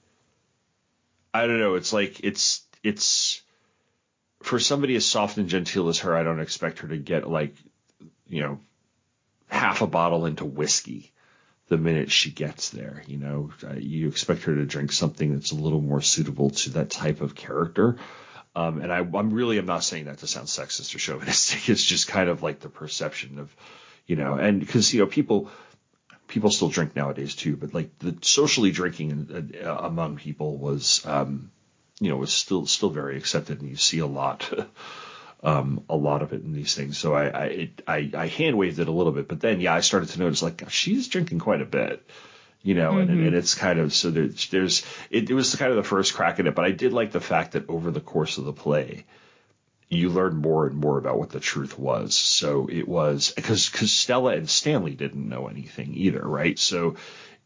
I don't know. It's like it's it's for somebody as soft and genteel as her. I don't expect her to get like you know half a bottle into whiskey the minute she gets there. You know, you expect her to drink something that's a little more suitable to that type of character. Um, and I, am really I'm not saying that to sound sexist or chauvinistic. It's just kind of like the perception of, you know, and because you know people people still drink nowadays too, but like the socially drinking uh, among people was, um, you know, was still still very accepted, and you see a lot. Um, a lot of it in these things. So I I, it, I I hand waved it a little bit, but then yeah, I started to notice like she's drinking quite a bit you know, mm-hmm. and, and it's kind of so there's there's it, it was kind of the first crack at it, but I did like the fact that over the course of the play, you learn more and more about what the truth was. So it was because because Stella and Stanley didn't know anything either, right? So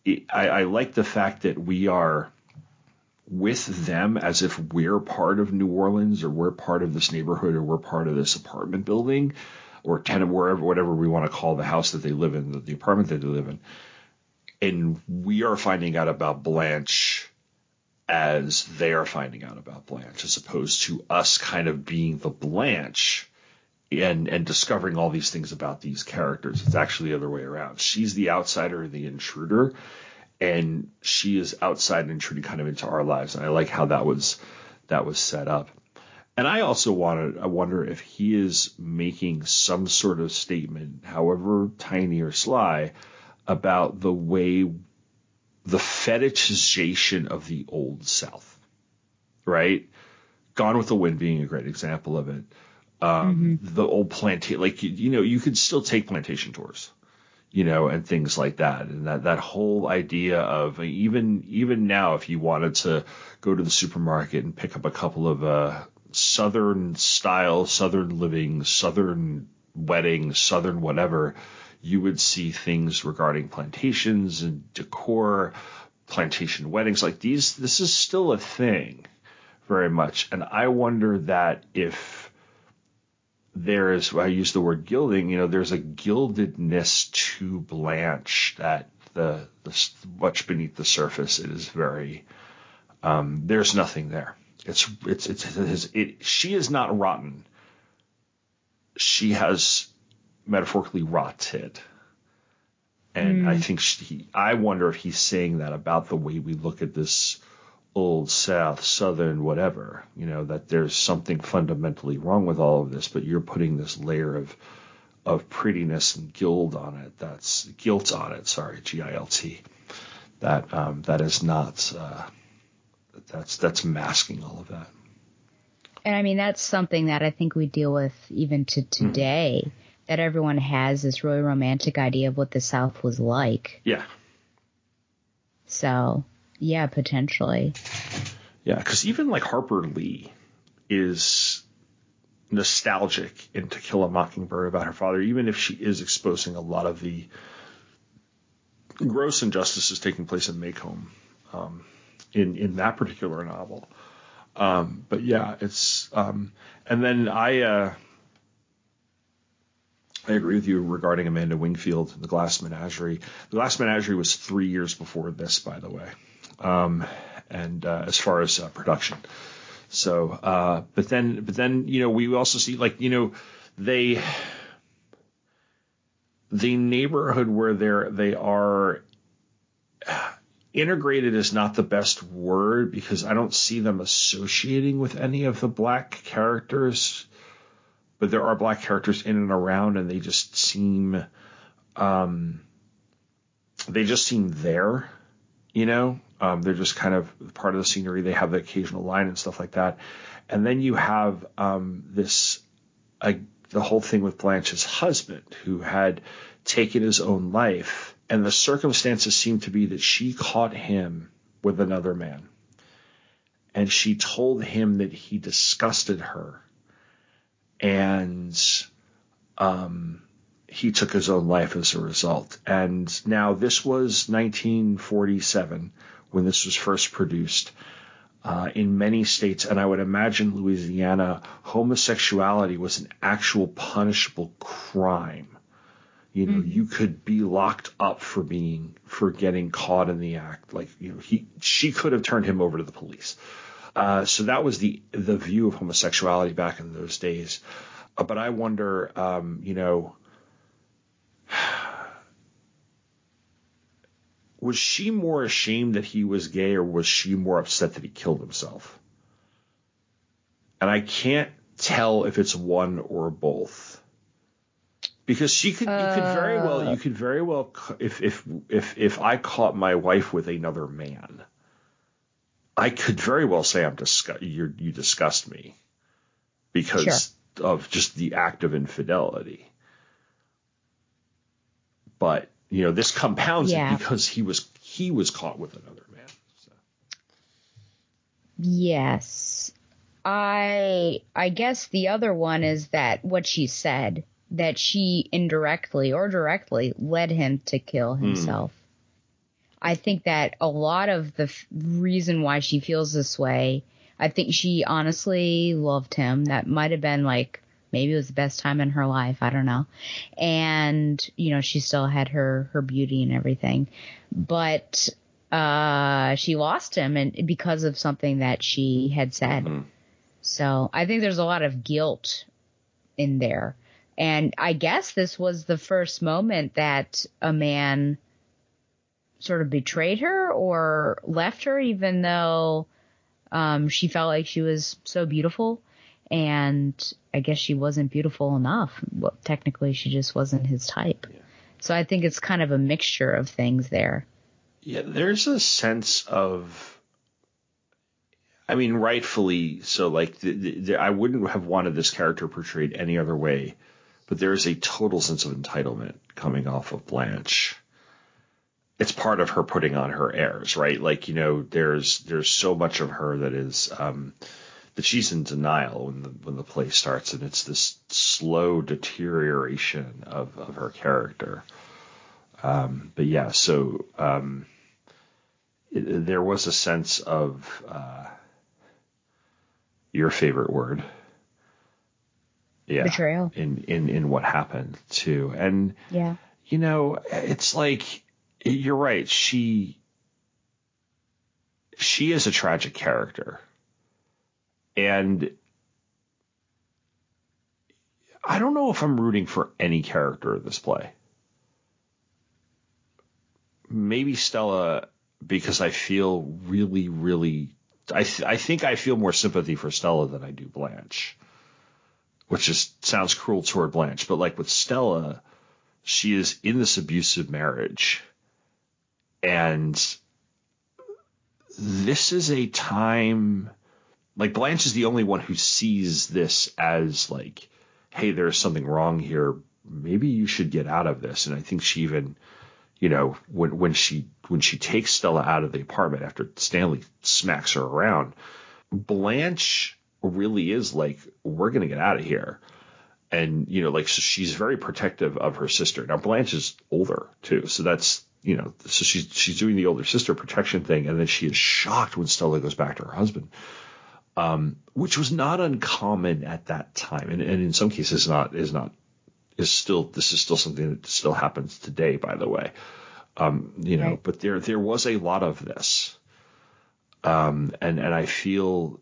it, I, I like the fact that we are with them as if we're part of New Orleans or we're part of this neighborhood or we're part of this apartment building or tenant wherever whatever we want to call the house that they live in, the, the apartment that they live in. And we are finding out about Blanche as they are finding out about Blanche, as opposed to us kind of being the Blanche and and discovering all these things about these characters. It's actually the other way around. She's the outsider, the intruder, and she is outside and intruding kind of into our lives. And I like how that was that was set up. And I also wanted I wonder if he is making some sort of statement, however tiny or sly, about the way the fetishization of the old South. Right? Gone with the Wind being a great example of it. Um, mm-hmm. the old plantation, like you, you know, you could still take plantation tours you know, and things like that. And that, that whole idea of even, even now, if you wanted to go to the supermarket and pick up a couple of, uh, Southern style, Southern living, Southern wedding, Southern whatever, you would see things regarding plantations and decor, plantation weddings like these. This is still a thing very much. And I wonder that if, there is I use the word gilding, you know, there's a gildedness to Blanche that the, the much beneath the surface it is very um, there's nothing there. It's it's it's, it's it, she is not rotten. She has metaphorically rotted. And mm. I think she, I wonder if he's saying that about the way we look at this old South, Southern, whatever, you know, that there's something fundamentally wrong with all of this, but you're putting this layer of of prettiness and gild on it. That's guilt on it. Sorry, G I L T. That um, that is not. Uh, that's that's masking all of that. And I mean that's something that I think we deal with even to today. Mm. That everyone has this really romantic idea of what the South was like. Yeah. So yeah, potentially. Yeah, because even like Harper Lee is nostalgic in To Kill a Mockingbird about her father, even if she is exposing a lot of the gross injustices taking place in Maycomb um, in in that particular novel. Um, but yeah, it's um, and then I uh, I agree with you regarding Amanda Wingfield, The Glass Menagerie. The Glass Menagerie was three years before this, by the way um, and uh, as far as uh, production. So, uh, but then, but then, you know, we also see like, you know, they, the neighborhood where they're, they are integrated is not the best word because I don't see them associating with any of the black characters, but there are black characters in and around and they just seem, um, they just seem there, you know, um, they're just kind of part of the scenery. They have the occasional line and stuff like that. And then you have um, this uh, the whole thing with Blanche's husband, who had taken his own life, and the circumstances seem to be that she caught him with another man, and she told him that he disgusted her, and um, he took his own life as a result. And now this was 1947 when this was first produced. Uh, in many states, and I would imagine Louisiana, homosexuality was an actual punishable crime. You know, mm-hmm. you could be locked up for being for getting caught in the act. Like, you know, he she could have turned him over to the police. Uh, so that was the the view of homosexuality back in those days. Uh, but I wonder, um, you know, was she more ashamed that he was gay or was she more upset that he killed himself? And I can't tell if it's one or both. Because she could, uh, you could very well, you could very well, if if if if I caught my wife with another man, I could very well say I'm disgust, you you disgust me, because sure. of just the act of infidelity. But you know, this compounds yeah. it because he was he was caught with another man. So. Yes. I I guess the other one is that what she said that she indirectly or directly led him to kill hmm. himself. I think that a lot of the f- reason why she feels this way, I think she honestly loved him. That might have been like maybe it was the best time in her life. I don't know. And you know, she still had her her beauty and everything, but uh, she lost him and because of something that she had said. So I think there's a lot of guilt in there. And I guess this was the first moment that a man sort of betrayed her or left her, even though um, she felt like she was so beautiful. And I guess she wasn't beautiful enough. Well, technically, she just wasn't his type. So I think it's kind of a mixture of things there. Yeah, there's a sense of. I mean, rightfully so. Like, the, the, I wouldn't have wanted this character portrayed any other way, but there is a total sense of entitlement coming off of Blanche. It's part of her putting on her airs, right? Like, you know, there's there's so much of her that is um, that she's in denial when the when the play starts, and it's this slow deterioration of of her character. Um, but yeah, so um, it, there was a sense of uh, your favorite word, yeah, Betrayal. in in in what happened too, and Yeah. you know, it's like you're right. She she is a tragic character, and I don't know if I'm rooting for any character in this play. Maybe Stella because I feel really, really. I th- I think I feel more sympathy for Stella than I do Blanche, which just sounds cruel toward Blanche. But like with Stella, she is in this abusive marriage, and this is a time like Blanche is the only one who sees this as like, hey, there's something wrong here. Maybe you should get out of this. And I think she even, you know, when when she when she takes Stella out of the apartment after Stanley smacks her around, Blanche really is like, we're gonna get out of here. And you know, like so she's very protective of her sister. Now Blanche is older too, so that's you know, so she's she's doing the older sister protection thing, and then she is shocked when Stella goes back to her husband um, which was not uncommon at that time, and, and in some cases not is not is still this is still something that still happens today, by the way. Um, you know, Right. but there there was a lot of this, um, and and I feel.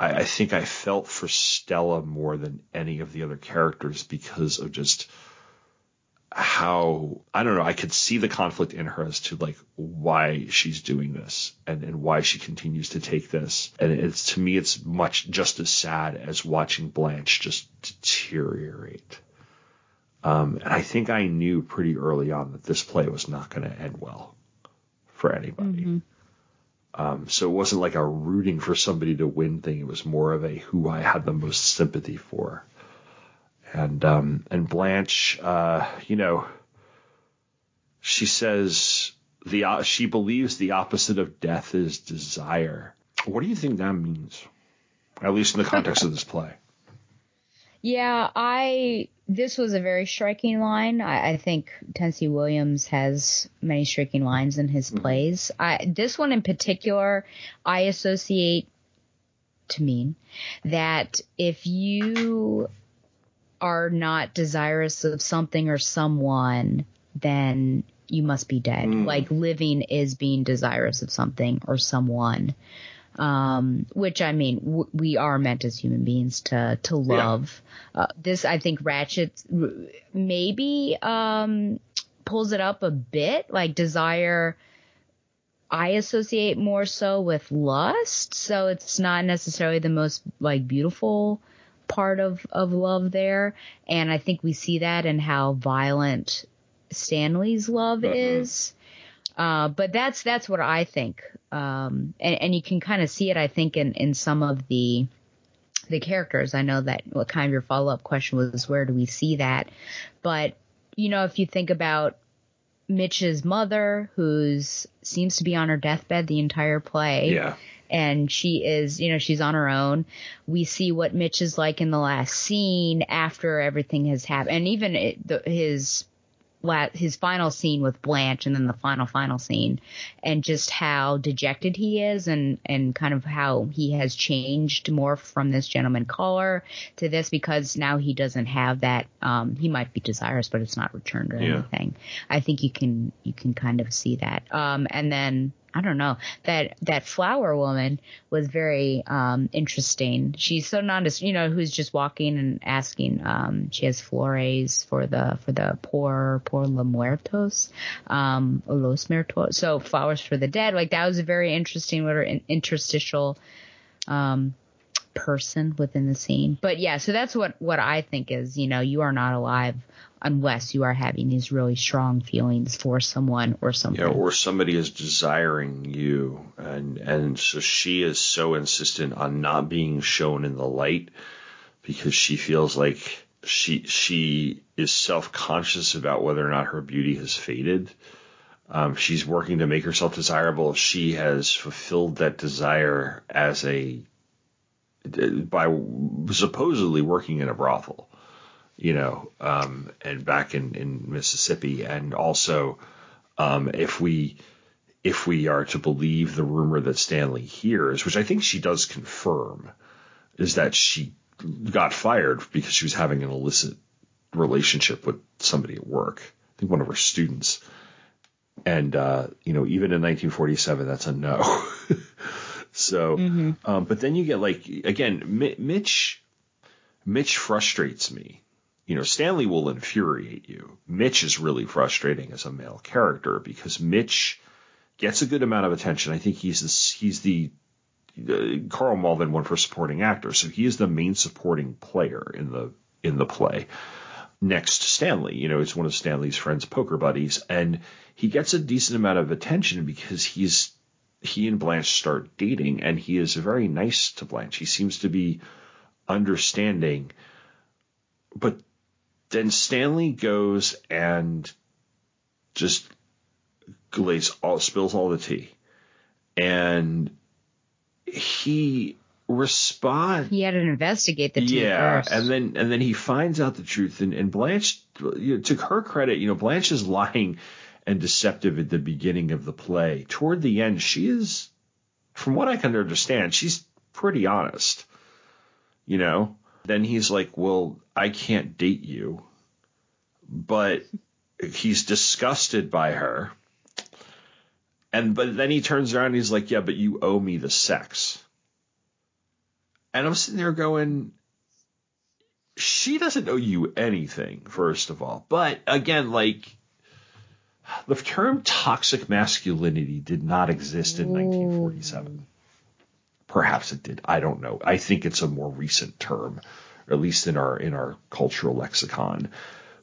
I, I think I felt for Stella more than any of the other characters because of just how I don't know. I could see the conflict in her as to like why she's doing this and, and why she continues to take this. And it's to me, it's much just as sad as watching Blanche just deteriorate. Um, and I think I knew pretty early on that this play was not going to end well for anybody. Um, so it wasn't like a rooting for somebody to win thing. It was more of a who I had the most sympathy for. And um, and Blanche, uh, you know, she says the uh, she believes the opposite of death is desire. What do you think that means? At least in the context of this play. Yeah, I this was a very striking line. I, I think Tennessee Williams has many striking lines in his plays. I this one in particular, I associate to mean that if you are not desirous of something or someone, then you must be dead. Mm. Like living is being desirous of something or someone. Um, which I mean, w- we are meant as human beings to, to love. Uh, this, I think Ratchet r- maybe, um, pulls it up a bit, like desire. I associate more so with lust, so it's not necessarily the most like beautiful part of of love there, and I think we see that in how violent Stanley's love is. Uh, but that's that's what I think, um, and, and you can kind of see it. I think in in some of the the characters. I know that what kind of your follow up question was, where do we see that? But you know, if you think about Mitch's mother, who's seems to be on her deathbed the entire play. Yeah. And she is, you know, she's on her own. We see what Mitch is like in the last scene after everything has happened, and even it, the, his his final scene with Blanche and then the final final scene and just how dejected he is and and kind of how he has changed more from this gentleman caller to this because now he doesn't have that um he might be desirous but it's not returned or Yeah. anything. I think you can you can kind of see that. Um and then I don't know that that flower woman was very um interesting. She's so nondescript, you know, who's just walking and asking. Um, she has flores for the for the poor poor los muertos, um, los muertos. So flowers for the dead. Like that was a very interesting little an interstitial um person within the scene. But yeah, so that's what what I think is, you know, you are not alive unless you are having these really strong feelings for someone or something. Yeah, or somebody is desiring you, and and so she is so insistent on not being shown in the light because she feels like she she is self conscious about whether or not her beauty has faded. Um, she's working to make herself desirable. She has fulfilled that desire as a by supposedly working in a brothel you know, um, and back in, in Mississippi. And also, um, if we if we are to believe the rumor that Stanley hears, which I think she does confirm, is that she got fired because she was having an illicit relationship with somebody at work. I think one of her students. And uh, you know, even in 1947, that's a no. so, um, but then you get like again, Mi- Mitch. Mitch frustrates me you know, Stanley will infuriate you. Mitch is really frustrating as a male character because Mitch gets a good amount of attention. I think he's he's the uh, Karl Malden won for supporting actor, so he is the main supporting player in the in the play. Next Stanley, you know, it's one of Stanley's friends, poker buddies, and he gets a decent amount of attention because he's he and Blanche start dating, and he is very nice to Blanche. He seems to be understanding, but then Stanley goes and just lays all spills all the tea, and he responds. He had to investigate the tea yeah, first. and then and then he finds out the truth, and, and Blanche, you know, to her credit, you know, Blanche is lying and deceptive at the beginning of the play. Toward the end, she is, from what I can understand, she's pretty honest. You know, then he's like, well, I can't date you. But he's disgusted by her. And but then he turns around and he's like, yeah, but you owe me the sex. And I'm sitting there going, she doesn't owe you anything, first of all. But again, like, the term toxic masculinity did not exist in 1947. Perhaps it did. I don't know. I think it's a more recent term, at least in our in our cultural lexicon.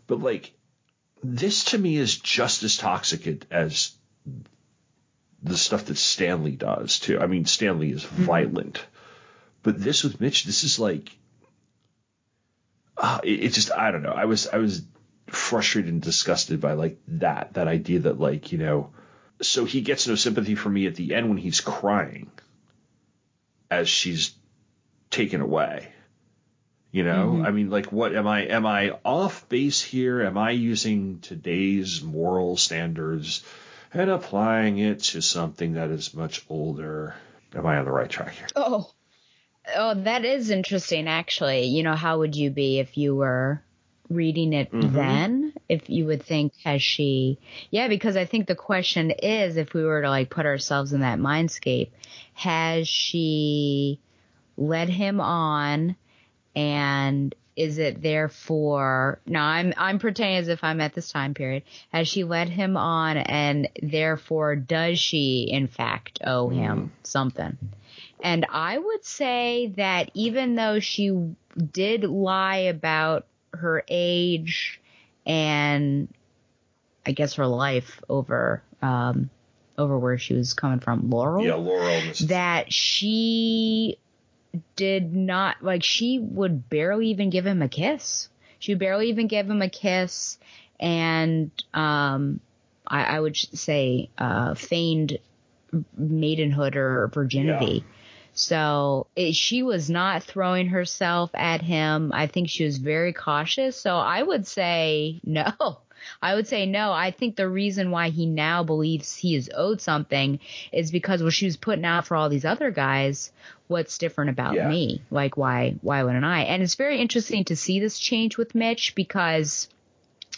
But like, this to me is just as toxic as the stuff that Stanley does too. I mean, Stanley is violent, but this with Mitch, this is like, uh, it, it just I don't know. I was I was frustrated and disgusted by like that that idea that like you know, so he gets no sympathy from me at the end when he's crying as she's taken away. You know, Mhm. I mean, like, what am I? Am I off base here? Am I using today's moral standards and applying it to something that is much older? Am I on the right track here? Oh, oh, that is interesting. Actually, you know, how would you be if you were reading it Mhm. then? If you would think, has she? Yeah, because I think the question is, if we were to like put ourselves in that mindscape, has she led him on, and is it therefore? Now I'm I'm pretending as if I'm at this time period. Has she led him on, and therefore does she in fact owe him something? And I would say that even though she did lie about her age and I guess her life over um over where she was coming from, Laurel. Yeah, Laurel. That she did not like she would barely even give him a kiss. She would barely even give him a kiss and um I, I would say uh feigned maidenhood or virginity. Yeah. So it, she was not throwing herself at him. I think she was very cautious. So I would say no. I would say no. I think the reason why he now believes he is owed something is because what she was putting out for all these other guys, what's different about Yeah. me? Like why why wouldn't I? And it's very interesting to see this change with Mitch because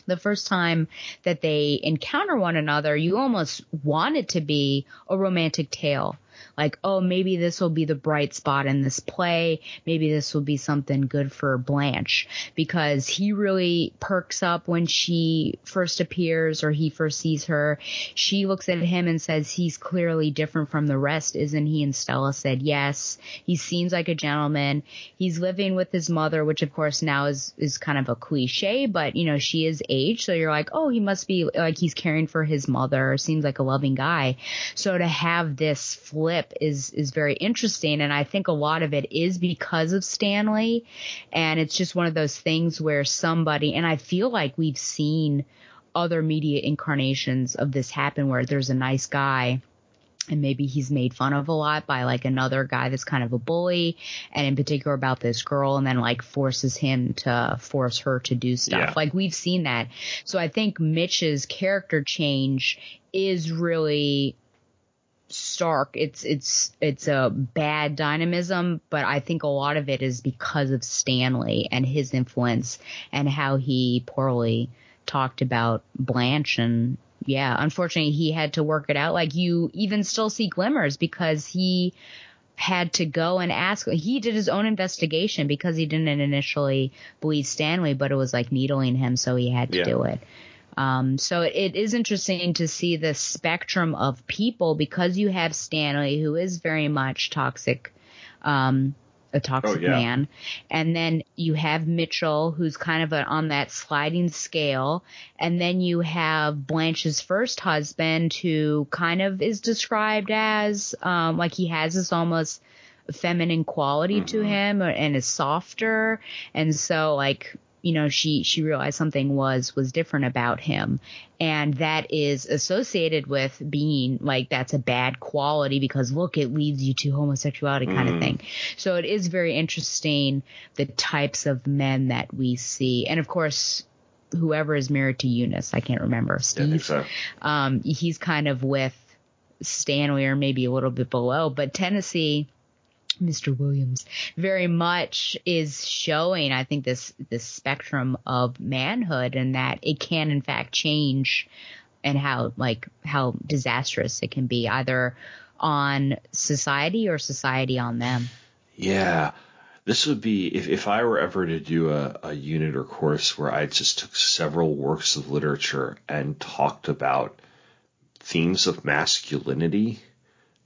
the first time that they encounter one another, you almost want it to be a romantic tale. Like, oh, maybe this will be the bright spot in this play. Maybe this will be something good for Blanche because he really perks up when she first appears or he first sees her. She looks at him and says he's clearly different from the rest, isn't he? And Stella said yes. He seems like a gentleman. He's living with his mother, which of course now is, is kind of a cliche, but you know, she is aged. So you're like, oh, he must be like he's caring for his mother. Seems like a loving guy. So to have this flip is, is very interesting. And I think a lot of it is because of Stanley. And it's just one of those things where somebody, and I feel like we've seen other media incarnations of this happen where there's a nice guy and maybe he's made fun of a lot by like another guy that's kind of a bully and in particular about this girl and then like forces him to force her to do stuff. Yeah. Like we've seen that. So I think Mitch's character change is really stark. It's it's it's a bad dynamism, but I think a lot of it is because of Stanley and his influence and how he poorly talked about Blanche and yeah, unfortunately he had to work it out. Like you even still see glimmers because he had to go and ask he did his own investigation because he didn't initially believe Stanley, but it was like needling him so he had to Yeah. do it. Um, so it is interesting to see the spectrum of people because you have Stanley, who is very much toxic, um, a toxic Oh, yeah. man, and then you have Mitchell, who's kind of a, on that sliding scale, and then you have Blanche's first husband, who kind of is described as um, like he has this almost feminine quality to him or- and is softer, and so like you know she she realized something was was different about him and that is associated with being like that's a bad quality because look it leads you to homosexuality kind of Mm. thing so it is very interesting the types of men that we see and of course whoever is married to Eunice I can't remember Steve so. um, he's kind of with Stanley or maybe a little bit below, but Tennessee, Mr. Williams, very much is showing, I think, this, this spectrum of manhood and that it can in fact change and how, like, how disastrous it can be either on society or society on them. Yeah. This would be if, if I were ever to do a, a unit or course where I just took several works of literature and talked about themes of masculinity,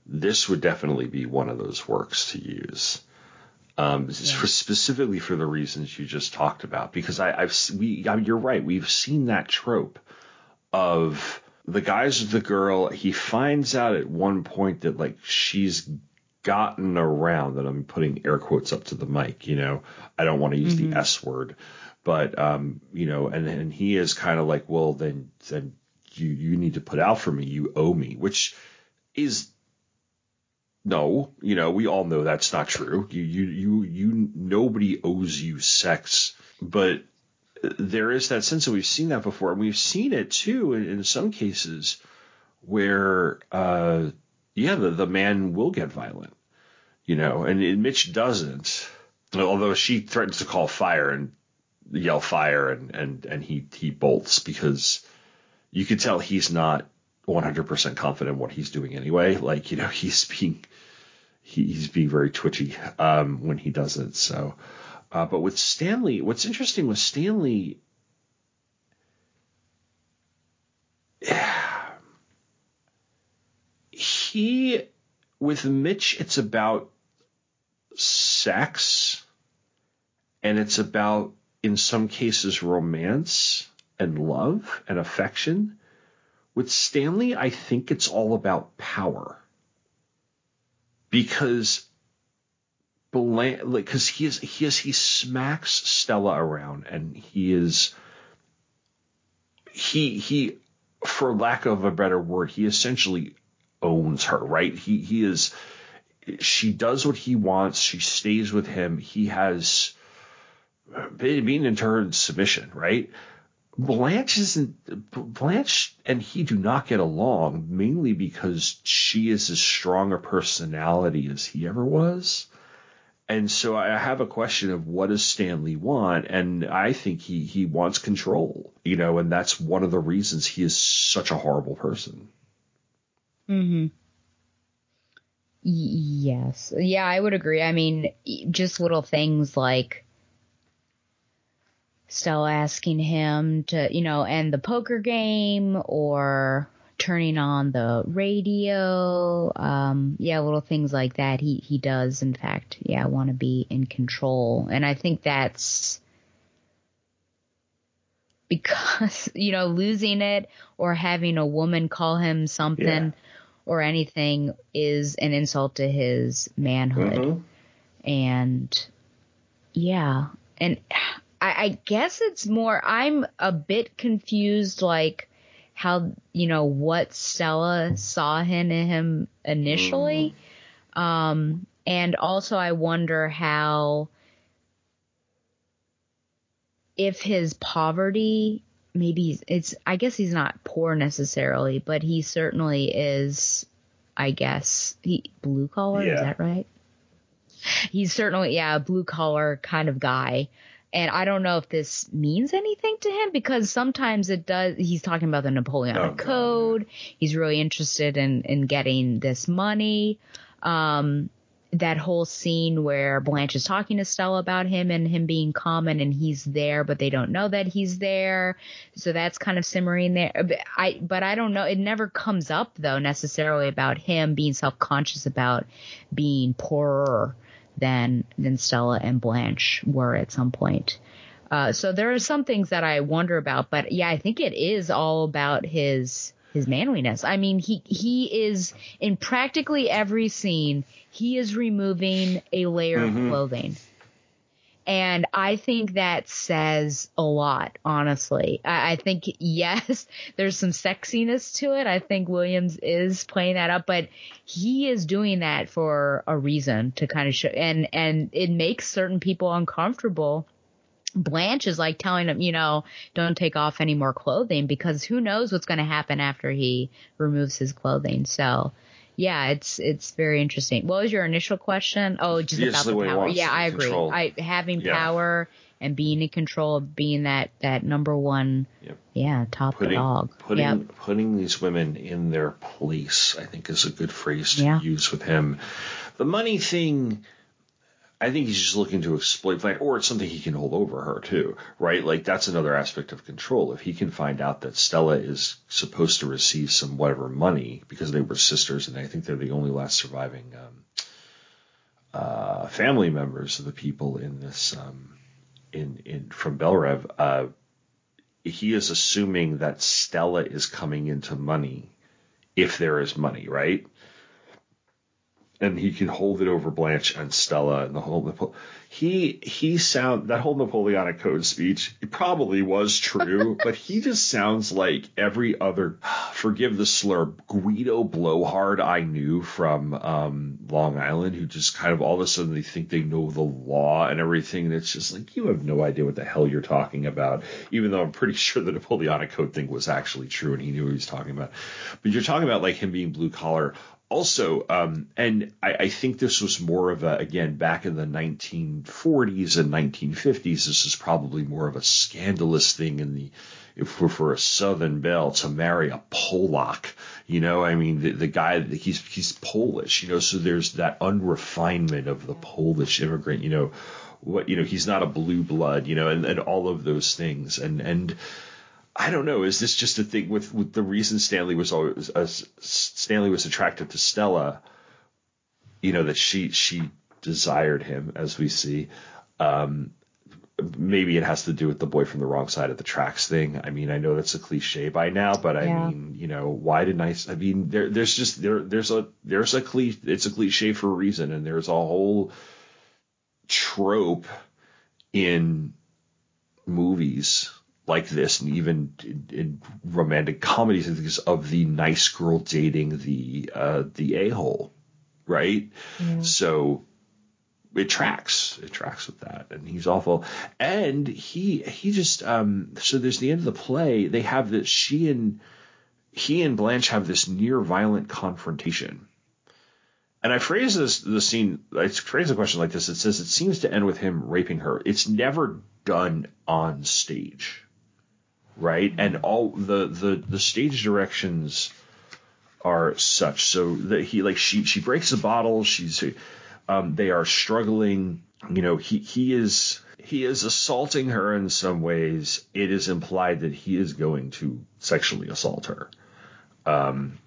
this would definitely be one of those works to use. Um, this is for specifically for the reasons you just talked about, because I, I've we I mean, you're right. We've seen that trope of the guys with the girl. He finds out at one point that like she's gotten around that I'm putting air quotes up to the mic, you know, I don't want to use Mhm. the S word, but, um, you know, and, and he is kind of like, well, then, then you, you need to put out for me. You owe me, which is no, you know, we all know that's not true. You, you, you, you, nobody owes you sex, but there is that sense that we've seen that before, and we've seen it too in, in some cases where, uh, yeah, the, the man will get violent, you know, and, and Mitch doesn't, although she threatens to call fire and yell fire, and, and, and he, he bolts because you could tell he's not 100% confident what he's doing anyway. Like, you know, he's being, he, he's being very twitchy, um, when he does it. So, uh, but with Stanley, what's interesting with Stanley, he, with Mitch, it's about sex and it's about, in some cases, romance and love and affection. With Stanley, I think it's all about power because because he is he is he smacks Stella around and he is he he for lack of a better word he essentially owns her, right? He he is she does what he wants, she stays with him. He has been in turn submission, right? Blanche isn't Blanche and he do not get along mainly because she is as strong a personality as he ever was. And so I have a question of what does Stanley want? And I think he he wants control, you know, and that's one of the reasons he is such a horrible person. Mm-hmm. Yes. Yeah, I would agree. I mean, just little things like Stella asking him to, you know, end the poker game or turning on the radio. Um, yeah, little things like that. He, he does, in fact, yeah, want to be in control. And I think that's because, you know, losing it or having a woman call him something Yeah. or anything is an insult to his manhood. Mhm. And yeah, and I, I guess it's more, I'm a bit confused, like how, you know, what Stella saw in him initially. Um, and also I wonder how, if his poverty, maybe it's, I guess he's not poor necessarily, but he certainly is, I guess, he, blue collar, is that right? He's certainly, yeah, a blue collar kind of guy. And I don't know if this means anything to him because sometimes it does. He's talking about the Napoleonic Oh, God, Code. He's really interested in, in getting this money. Um, that whole scene where Blanche is talking to Stella about him and him being common and he's there, but they don't know that he's there. So that's kind of simmering there. But I, but I don't know. It never comes up though necessarily about him being self-conscious about being poorer than, than Stella and Blanche were at some point. Uh, so there are some things that I wonder about, but yeah, I think it is all about his, his manliness. I mean, he, he is in practically every scene, he is removing a layer Mhm. of clothing. And I think that says a lot, honestly. I, I think, yes, there's some sexiness to it. I think Williams is playing that up, but he is doing that for a reason to kind of show, and, and it makes certain people uncomfortable. Blanche is like telling him, you know, don't take off any more clothing because who knows what's going to happen after he removes his clothing. So, yeah, it's it's very interesting. What was your initial question? Oh, just Yes, about the power. Yeah, I agree. control. I having Yeah. power and being in control, of being that that number one. Yep. Yeah, top putting dog. putting Yep. putting these women in their place, I think, is a good phrase to Yeah. use with him. The money thing, I think he's just looking to exploit Blanche, or it's something he can hold over her too, right? Like that's another aspect of control. If he can find out that Stella is supposed to receive some whatever money because they were sisters, and I think they're the only last surviving um, uh, family members of the people in this um, in in from Belle Reve. Uh, he is assuming that Stella is coming into money if there is money, right? And he can hold it over Blanche and Stella and the whole Napo- he he sound that whole Napoleonic Code speech it probably was true, but he just sounds like every other forgive the slur Guido Blowhard I knew from um, Long Island who just kind of all of a sudden they think they know the law and everything and it's just like you have no idea what the hell you're talking about even though I'm pretty sure the Napoleonic Code thing was actually true and he knew what he was talking about. But you're talking about like him being blue collar also, um, and I, I think this was more of a, again, back in the 1940s and 1950s, this is probably more of a scandalous thing in the, if we're for a Southern belle to marry a Polak, you know, I mean, the, the guy, he's, he's Polish, you know, so there's that unrefinement of the Polish immigrant, you know, what, you know, he's not a blue blood, you know, and, and all of those things. And, and, I don't know. Is this just a thing with, with the reason Stanley was always uh, Stanley was attracted to Stella? You know that she she desired him, as we see. Um, maybe it has to do with the boy from the wrong side of the tracks thing. I mean, I know that's a cliche by now, but I Yeah. mean, you know, why didn't I mean, there there's just there there's a there's a cliche. It's a cliche for a reason, and there's a whole trope in movies like this, and even in, in romantic comedies things of the nice girl dating the uh, the a hole, right? So it tracks. It tracks with that, and he's awful. And he he just um. So there's the end of the play. They have that she and he and Blanche have this near violent confrontation. And I phrase this the scene. I phrase a question like this. It says it seems to end with him raping her. It's never done on stage, right? And all the the the stage directions are such so that he like she she breaks the bottle. She's um, they are struggling. You know, he he is he is assaulting her in some ways. It is implied that he is going to sexually assault her. Um,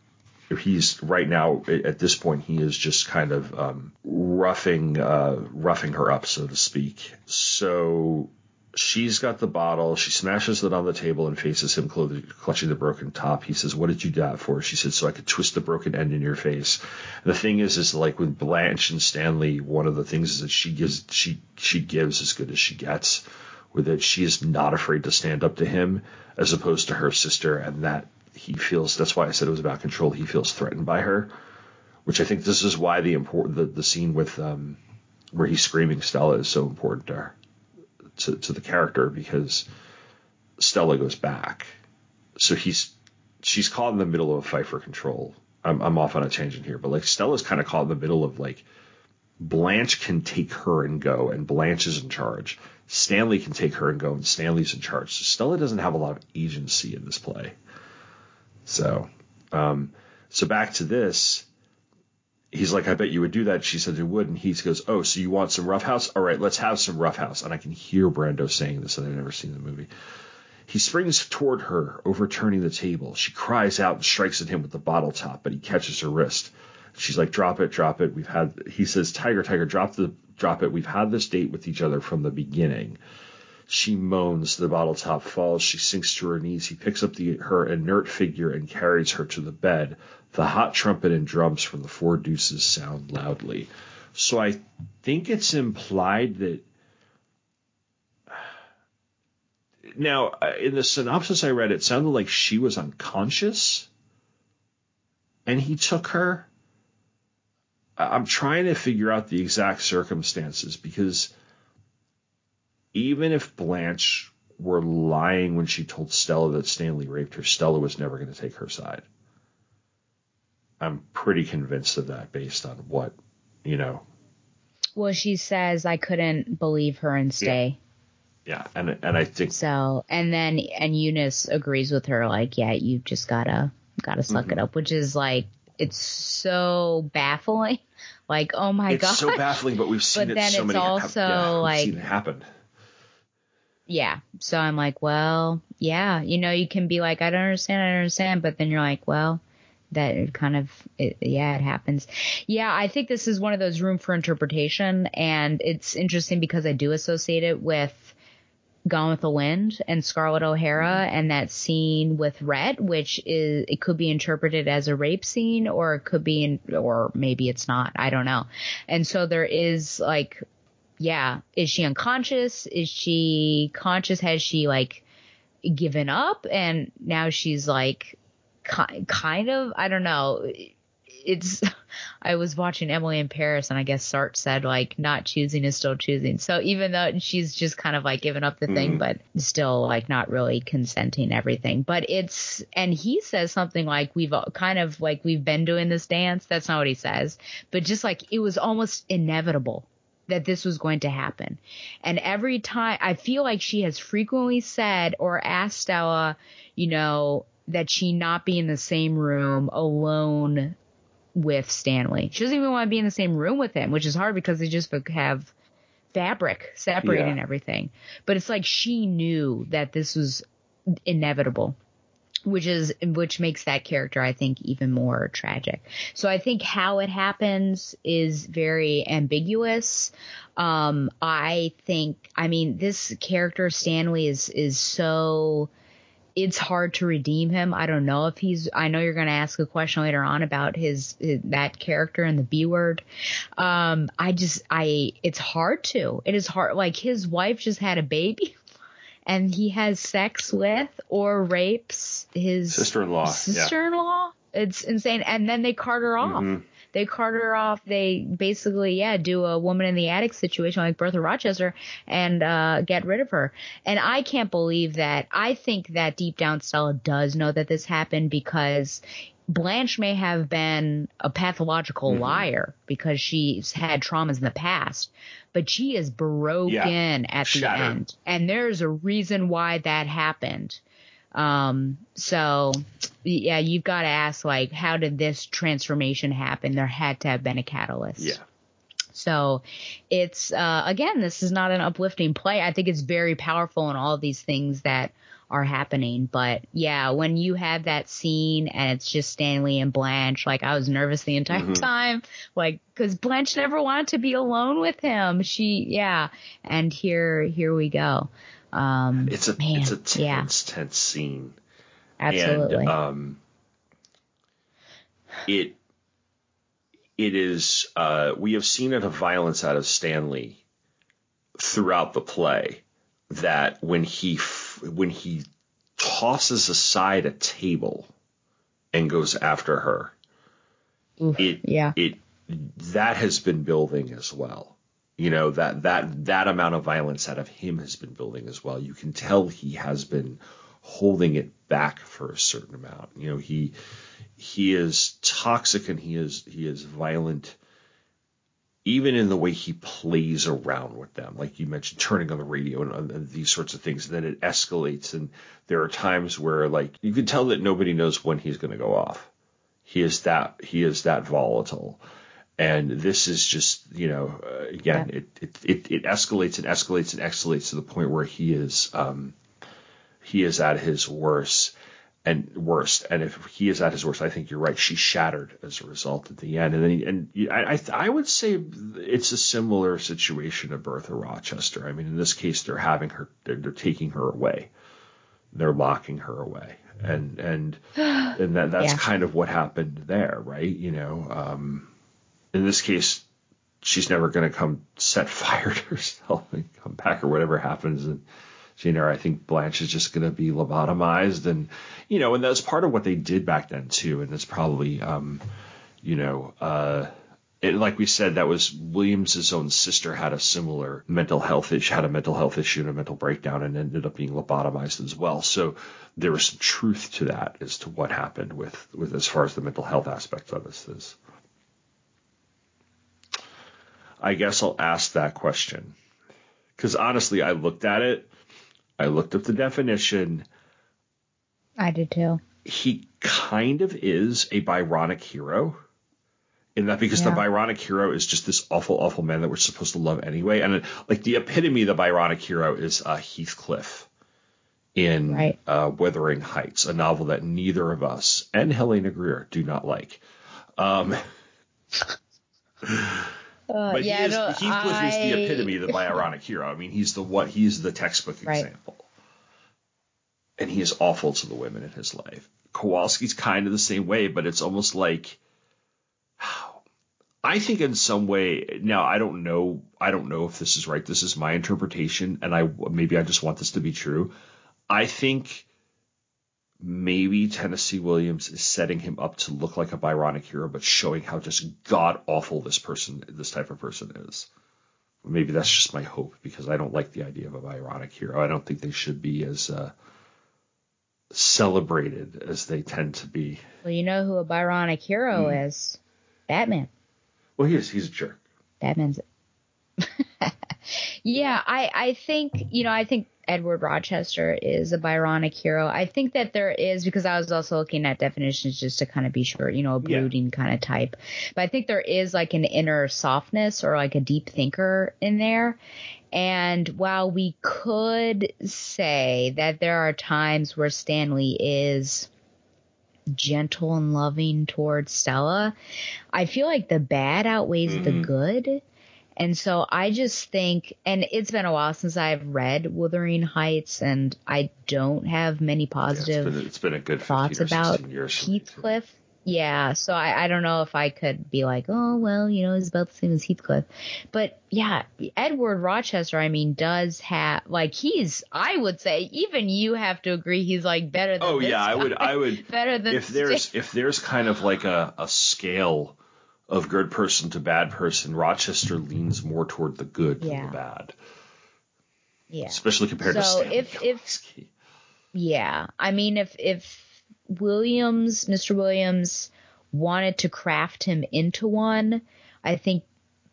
he's right now at this point he is just kind of um, roughing uh, roughing her up, so to speak. So she's got the bottle. She smashes it on the table and faces him, clutching the broken top. He says, "What did you do that for?" She said, "So I could twist the broken end in your face." The thing is, is like with Blanche and Stanley, one of the things is that she gives she she gives as good as she gets. With that, she is not afraid to stand up to him, as opposed to her sister, and that he feels. That's why I said it was about control. He feels threatened by her, which I think this is why the important the, the scene with um where he's screaming Stella is so important to her to, to the character because Stella goes back. So he's she's caught in the middle of a fight for control. I'm I'm off on a tangent here, but like Stella's kind of caught in the middle of like Blanche can take her and go, and Blanche is in charge. Stanley can take her and go, and Stanley's in charge. So Stella doesn't have a lot of agency in this play. So, um, so back to this. He's like, I bet you would do that. She said he would, and he goes, Oh, so you want some roughhouse? All right, let's have some roughhouse. And I can hear Brando saying this, and I've never seen the movie. He springs toward her, overturning the table. She cries out and strikes at him with the bottle top, but he catches her wrist. She's like, "Drop it, drop it." We've had. He says, "Tiger, tiger, drop the, drop it." We've had this date with each other from the beginning. She moans. The bottle top falls. She sinks to her knees. He picks up the, her inert figure and carries her to the bed. The hot trumpet and drums from the Four Deuces sound loudly. So I think it's implied that. Now, in the synopsis I read, it sounded like she was unconscious and he took her. I'm trying to figure out the exact circumstances because even if Blanche were lying when she told Stella that Stanley raped her, Stella was never going to take her side. I'm pretty convinced of that based on what, you know. Well, she says I couldn't believe her and stay. Yeah, and and I think So, and then and Eunice agrees with her, like, yeah, you just gotta gotta suck Mhm. it up, which is like it's so baffling. Like, oh my god, it's god, so baffling, but we've seen But it then so it's many also, yeah, like- seen it happen. Yeah. So I'm like, well, yeah, you know, you can be like, I don't understand, I don't understand, but then you're like, well, that it kind of, it, yeah, it happens. Yeah, I think this is one of those room for interpretation, and it's interesting because I do associate it with Gone with the Wind and Scarlett O'Hara mm-hmm. and that scene with Rhett, which is it could be interpreted as a rape scene or it could be in, or maybe it's not. I don't know. And so there is like, yeah, is she unconscious? Is she conscious? Has she like given up and now she's like ki- kind of I don't know. It's I was watching Emily in Paris and I guess Sartre said like not choosing is still choosing. So even though she's just kind of like given up the thing, Mhm. but still like not really consenting everything. But it's and he says something like we've kind of like we've been doing this dance. That's not what he says, but just like it was almost inevitable that this was going to happen. And every time I feel like she has frequently said or asked Stella, you know, that she not be in the same room alone with Stanley. She doesn't even want to be in the same room with him, which is hard because they just have fabric separating Yeah. everything. But it's like she knew that this was inevitable which is which makes that character I think even more tragic. So I think how it happens is very ambiguous. Um I think I mean this character Stanley is is so it's hard to redeem him. I don't know if he's I know you're going to ask a question later on about his, his that character and the B word. Um I just I it's hard to. It is hard like his wife just had a baby and he has sex with or rapes his Sister-in-law. Sister-in-law. It's insane. And then they cart her off. Mhm. They cart her off. They basically, yeah, do a woman in the attic situation like Bertha Rochester and uh, get rid of her. And I can't believe that. I think that deep down Stella does know that this happened because Blanche may have been a pathological Mhm. liar because she's had traumas in the past, but she is broken Yeah. at the Shattered. end. And there's a reason why that happened. Um, so yeah, you've got to ask like, how did this transformation happen? There had to have been a catalyst. Yeah. So it's, uh, again, this is not an uplifting play. I think it's very powerful in all of these things that are happening. But yeah, when you have that scene and it's just Stanley and Blanche, like I was nervous the entire Mhm. time, like, cause Blanche never wanted to be alone with him. She, yeah. And here, here we go. Um, It's a man, it's a tense, yeah, tense scene. absolutely. And um, it it is uh, we have seen it a violence out of Stanley throughout the play that when he when he tosses aside a table and goes after her, it yeah. it that has been building as well. You know that that that amount of violence out of him has been building as well. You can tell he has been holding it back for a certain amount. You know he he is toxic and he is he is violent even in the way he plays around with them like you mentioned turning on the radio and, and these sorts of things then it escalates. And there are times where like you can tell that nobody knows when he's going to go off. He is that he is that volatile. And this is just you know uh, again it, it it it escalates and escalates and escalates to the point where he is um he is at his worst and worst. And if he is at his worst, I think you're right. She's shattered as a result at the end. And then, he, and I, I, I would say it's a similar situation to Bertha Rochester. I mean, in this case, they're having her, they're, they're taking her away, they're locking her away, and and and that that's Yeah. kind of what happened there, right? You know, um, in this case, she's never going to come set fire to herself and come back or whatever happens and know, I think Blanche is just going to be lobotomized, and you know, and that's part of what they did back then too, and it's probably, um, you know, uh, it, like we said, that was Williams's own sister had a similar mental health issue, had a mental health issue and a mental breakdown, and ended up being lobotomized as well. So there was some truth to that as to what happened with with as far as the mental health aspect of this is. I guess I'll ask that question because honestly, I looked at it. I looked up the definition. I did too. He kind of is a Byronic hero. In that, because the Byronic hero is just this awful, awful man that we're supposed to love anyway. And like the epitome of the Byronic hero is uh, Heathcliff in Right. uh, Wuthering Heights, a novel that neither of us and Helena Greer do not like. Um, Uh, but yeah, he is, no, the epitome of the Byronic hero. I mean, he's the what? He's the textbook Right. example, and he is awful to the women in his life. Kowalski's kind of the same way, but it's almost like I think in some way now I don't know I don't know if this is right. This is my interpretation, and I maybe I just want this to be true. I think maybe Tennessee Williams is setting him up to look like a Byronic hero, but showing how just god awful this person, this type of person is. Maybe that's just my hope because I don't like the idea of a Byronic hero. I don't think they should be as uh, celebrated as they tend to be. Well, you know who a Byronic hero Hmm. is? Batman. Well, he is. He's a jerk. Batman's. Yeah, I I think you know I think Edward Rochester is a Byronic hero. I think that there is because I was also looking at definitions just to kind of be sure, you know, a Yeah. brooding kind of type. But I think there is like an inner softness or like a deep thinker in there. And while we could say that there are times where Stanley is gentle and loving towards Stella, I feel like the bad outweighs the Mhm. good. And so I just think, and it's been a while since I've read Wuthering Heights, and I don't have many Yeah, positive it's been it's been a good thoughts about 16 me. Heathcliff. yeah, so I, I don't know if I could be like, oh well, you know, he's about the same as Heathcliff, but yeah, Edward Rochester, I mean, does have like he's I would say even you have to agree he's like better than Oh yeah, I would. I would better than if there's if there's kind of like a, a scale of good person to bad person, Rochester leans more toward the good Yeah. than the bad. yeah. Especially compared to so Stanley if if yeah, I mean if if Williams, Mr. Williams wanted to craft him into one, I think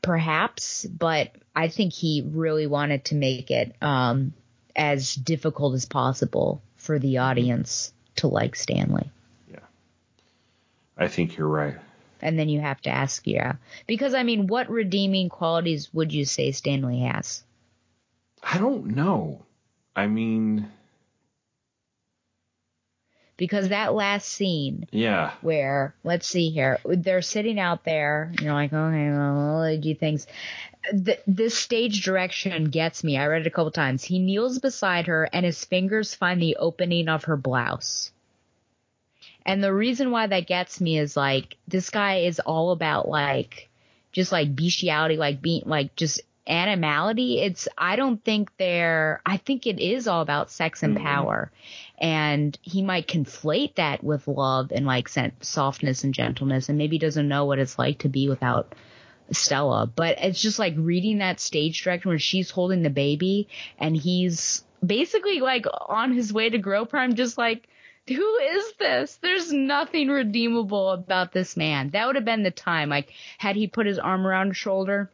perhaps, but I think he really wanted to make it um as difficult as possible for the audience to like Stanley. Yeah. I think you're right. And then you have to ask, yeah. Because I mean, what redeeming qualities would you say Stanley has? I don't know. I mean, Because that last scene yeah. where let's see here they're sitting out there you're like okay well what do you think Th- this stage direction gets me i read it a couple times he kneels beside her and his fingers find the opening of her blouse and the reason why that gets me is like this guy is all about like just like bestiality like being like just animality. It's i don't think they're i think it is all about sex and mm-hmm. power. And he might conflate that with love and like softness and gentleness and maybe doesn't know what it's like to be without Stella. But it's just like reading that stage direction where she's holding the baby and he's basically like on his way to grow prime just like who is this? There's nothing redeemable about this man. That would have been the time. Like, had he put his arm around her shoulder,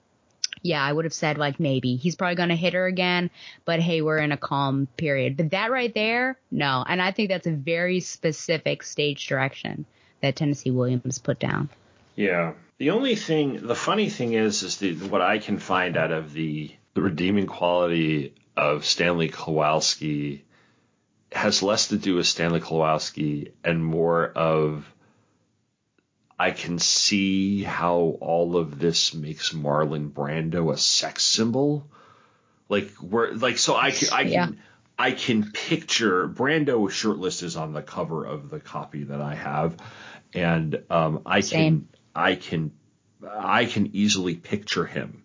yeah, I would have said like maybe he's probably going to hit her again, but hey, we're in a calm period. But that right there, no. And I think that's a very specific stage direction that Tennessee Williams put down. Yeah. The only thing, the funny thing is, is the what I can find out of the the redeeming quality of Stanley Kowalski has less to do with Stanley Kowalski and more of I can see how all of this makes Marlon Brando a sex symbol. Like where like so I can I can Yeah. I can picture Brando shirtless is on the cover of the copy that I have, and um, I Same. can I can I can easily picture him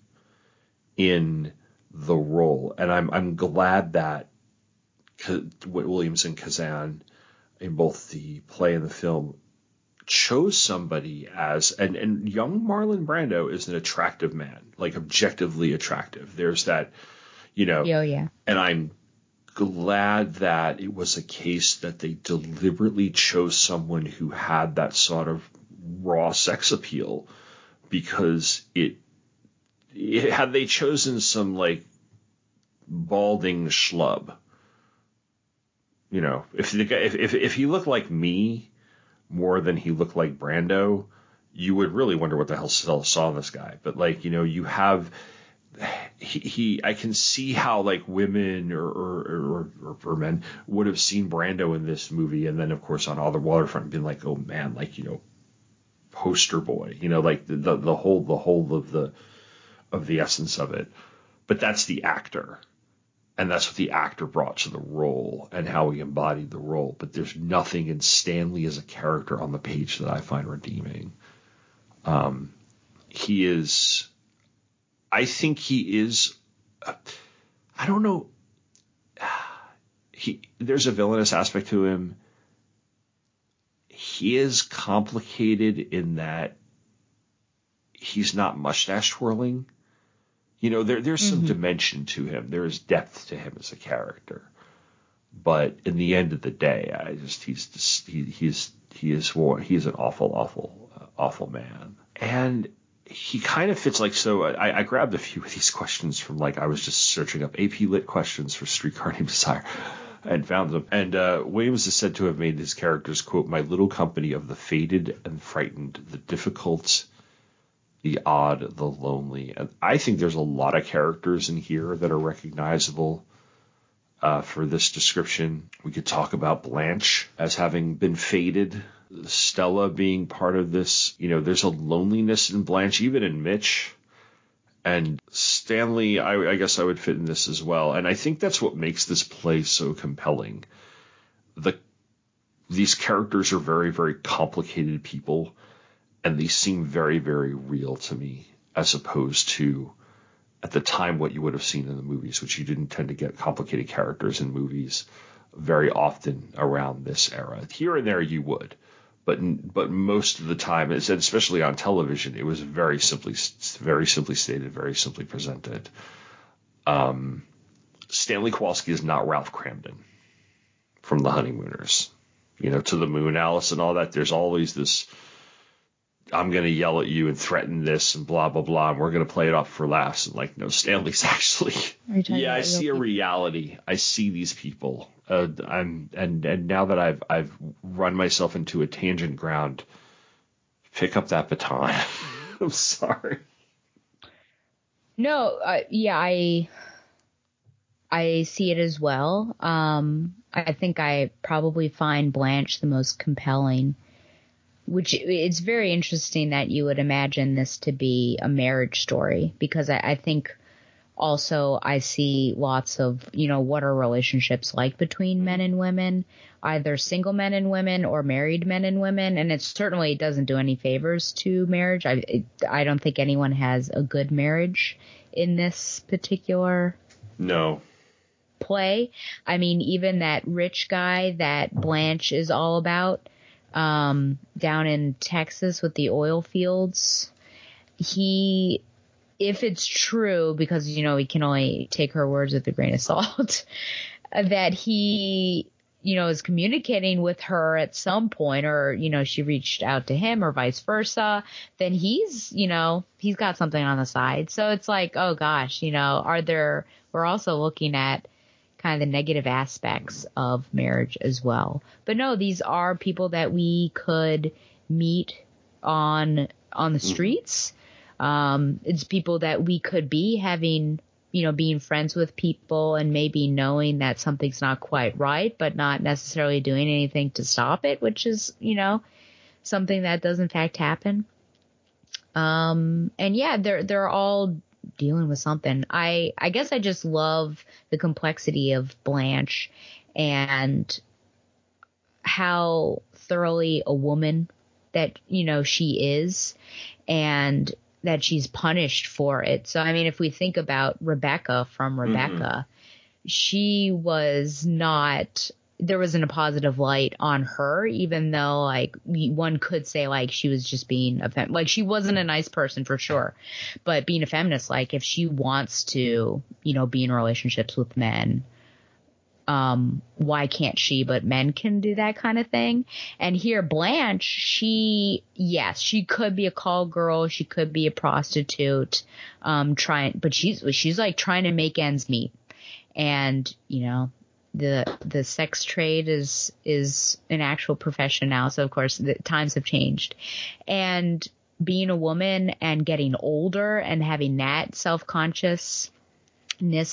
in the role, and I'm I'm glad that Williams and Kazan in both the play and the film chose somebody as and and young Marlon Brando is an attractive man, like objectively attractive. There's that, you know, Oh yeah. and I'm glad that it was a case that they deliberately chose someone who had that sort of raw sex appeal because it, it had they chosen some like balding schlub you know if the guy if, if if he looked like me more than he looked like Brando you would really wonder what the hell saw this guy. But like you know you have he, he I can see how like women or or, or or or men would have seen Brando in this movie and then of course on All the Waterfront been like oh man like you know poster boy you know like the the, the whole the whole of the of the essence of it. But that's the actor and that's what the actor brought to the role and how he embodied the role but there's nothing in Stanley as a character on the page that I find redeeming um he is I think he is. I don't know. He there's a villainous aspect to him. He is complicated in that he's not mustache twirling. You know, there there's some Mhm. dimension to him. There is depth to him as a character. But in the end of the day, I just he's just, he he's he is one- he is an awful awful uh, awful man. And he kind of fits like so. I, I grabbed a few of these questions from like I was just searching up AP Lit questions for Streetcar Named Desire and found them. And uh, Williams is said to have made his characters quote my little company of the faded and frightened, the difficult, the odd, the lonely. And I think there's a lot of characters in here that are recognizable. Uh, for this description, we could talk about Blanche as having been faded, Stella being part of this. You know, there's a loneliness in Blanche, even in Mitch. And Stanley, I, I guess I would fit in this as well. And I think that's what makes this play so compelling. The these characters are very, very complicated people, and these seem very, very real to me, as opposed to at the time what you would have seen in the movies, which you didn't tend to get complicated characters in movies very often around this era. Here and there you would, but but most of the time, especially on television, it was very simply very simply stated, very simply presented. Um, Stanley Kowalski is not Ralph Kramden from The Honeymooners. You know, to the moon, Alice, and all that. There's always this. I'm going to yell at you and threaten this and blah blah blah, and we're going to play it off for laughs. And like, no, Stanley's actually. Yeah, I see a reality. I see these people. Uh, I'm and and now that I've I've run myself into a tangent ground, pick up that baton. I'm sorry. No, uh, yeah, I I see it as well. Um, I think I probably find Blanche the most compelling, which it's very interesting that you would imagine this to be a marriage story because I, I think also I see lots of, you know, what are relationships like between men and women, either single men and women or married men and women. And it certainly doesn't do any favors to marriage. I, it, I don't think anyone has a good marriage in this particular no play. I mean, even that rich guy that Blanche is all about, um, down in Texas with the oil fields, he, if it's true, because, you know, we can only take her words with a grain of salt, that he, you know, is communicating with her at some point or, you know, she reached out to him or vice versa, then he's, you know, he's got something on the side. So it's like, oh gosh, you know, are there, we're also looking at kind of the negative aspects of marriage as well. But no, these are people that we could meet on on the streets. Um, it's people that we could be having, you know, being friends with people and maybe knowing that something's not quite right, but not necessarily doing anything to stop it, which is, you know, something that does in fact happen. Um, and yeah, they're, they're all dealing with something. I I guess I just love the complexity of Blanche and how thoroughly a woman that you know she is and that she's punished for it. So I mean if we think about Rebecca from Rebecca, mm-hmm. she was not there wasn't a positive light on her, even though like one could say like she was just being a fem- like she wasn't a nice person for sure, but being a feminist, like if she wants to, you know, be in relationships with men, um, why can't she? But men can do that kind of thing. And here, Blanche, she, yes, she could be a call girl, she could be a prostitute, um, trying, but she's she's like trying to make ends meet, and you know the the sex trade is is an actual profession now. So of course the times have changed, and being a woman and getting older and having that self consciousness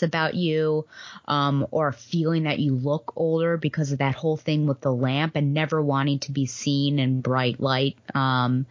about you, um, or feeling that you look older because of that whole thing with the lamp and never wanting to be seen in bright light. Um,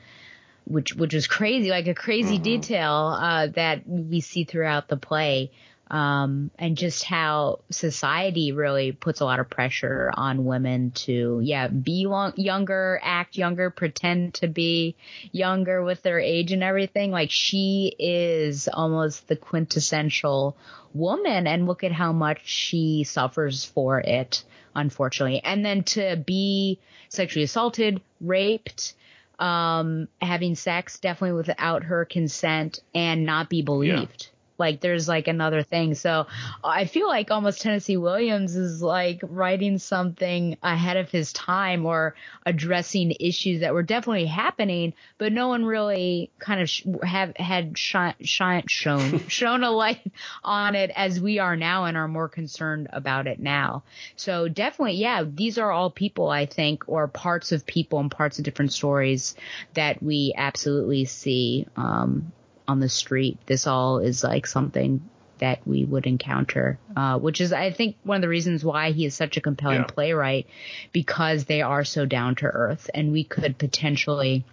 which which was crazy, like a crazy mm-hmm. detail uh, that we see throughout the play um, and just how society really puts a lot of pressure on women to, yeah, be long, younger, act younger, pretend to be younger with their age and everything. Like she is almost the quintessential woman, and look at how much she suffers for it, unfortunately. And then to be sexually assaulted, raped, um, having sex definitely without her consent, and not be believed. Yeah like there's like another thing. So I feel like almost Tennessee Williams is like writing something ahead of his time or addressing issues that were definitely happening, but no one really kind of sh- have had shine, shine, shown shown a light on it as we are now and are more concerned about it now. So definitely, yeah, these are all people I think, or parts of people and parts of different stories that we absolutely see. Um, on the street. This all is like something that we would encounter, uh, which is, I think, one of the reasons why he is such a compelling yeah. playwright, because they are so down to earth, and we could potentially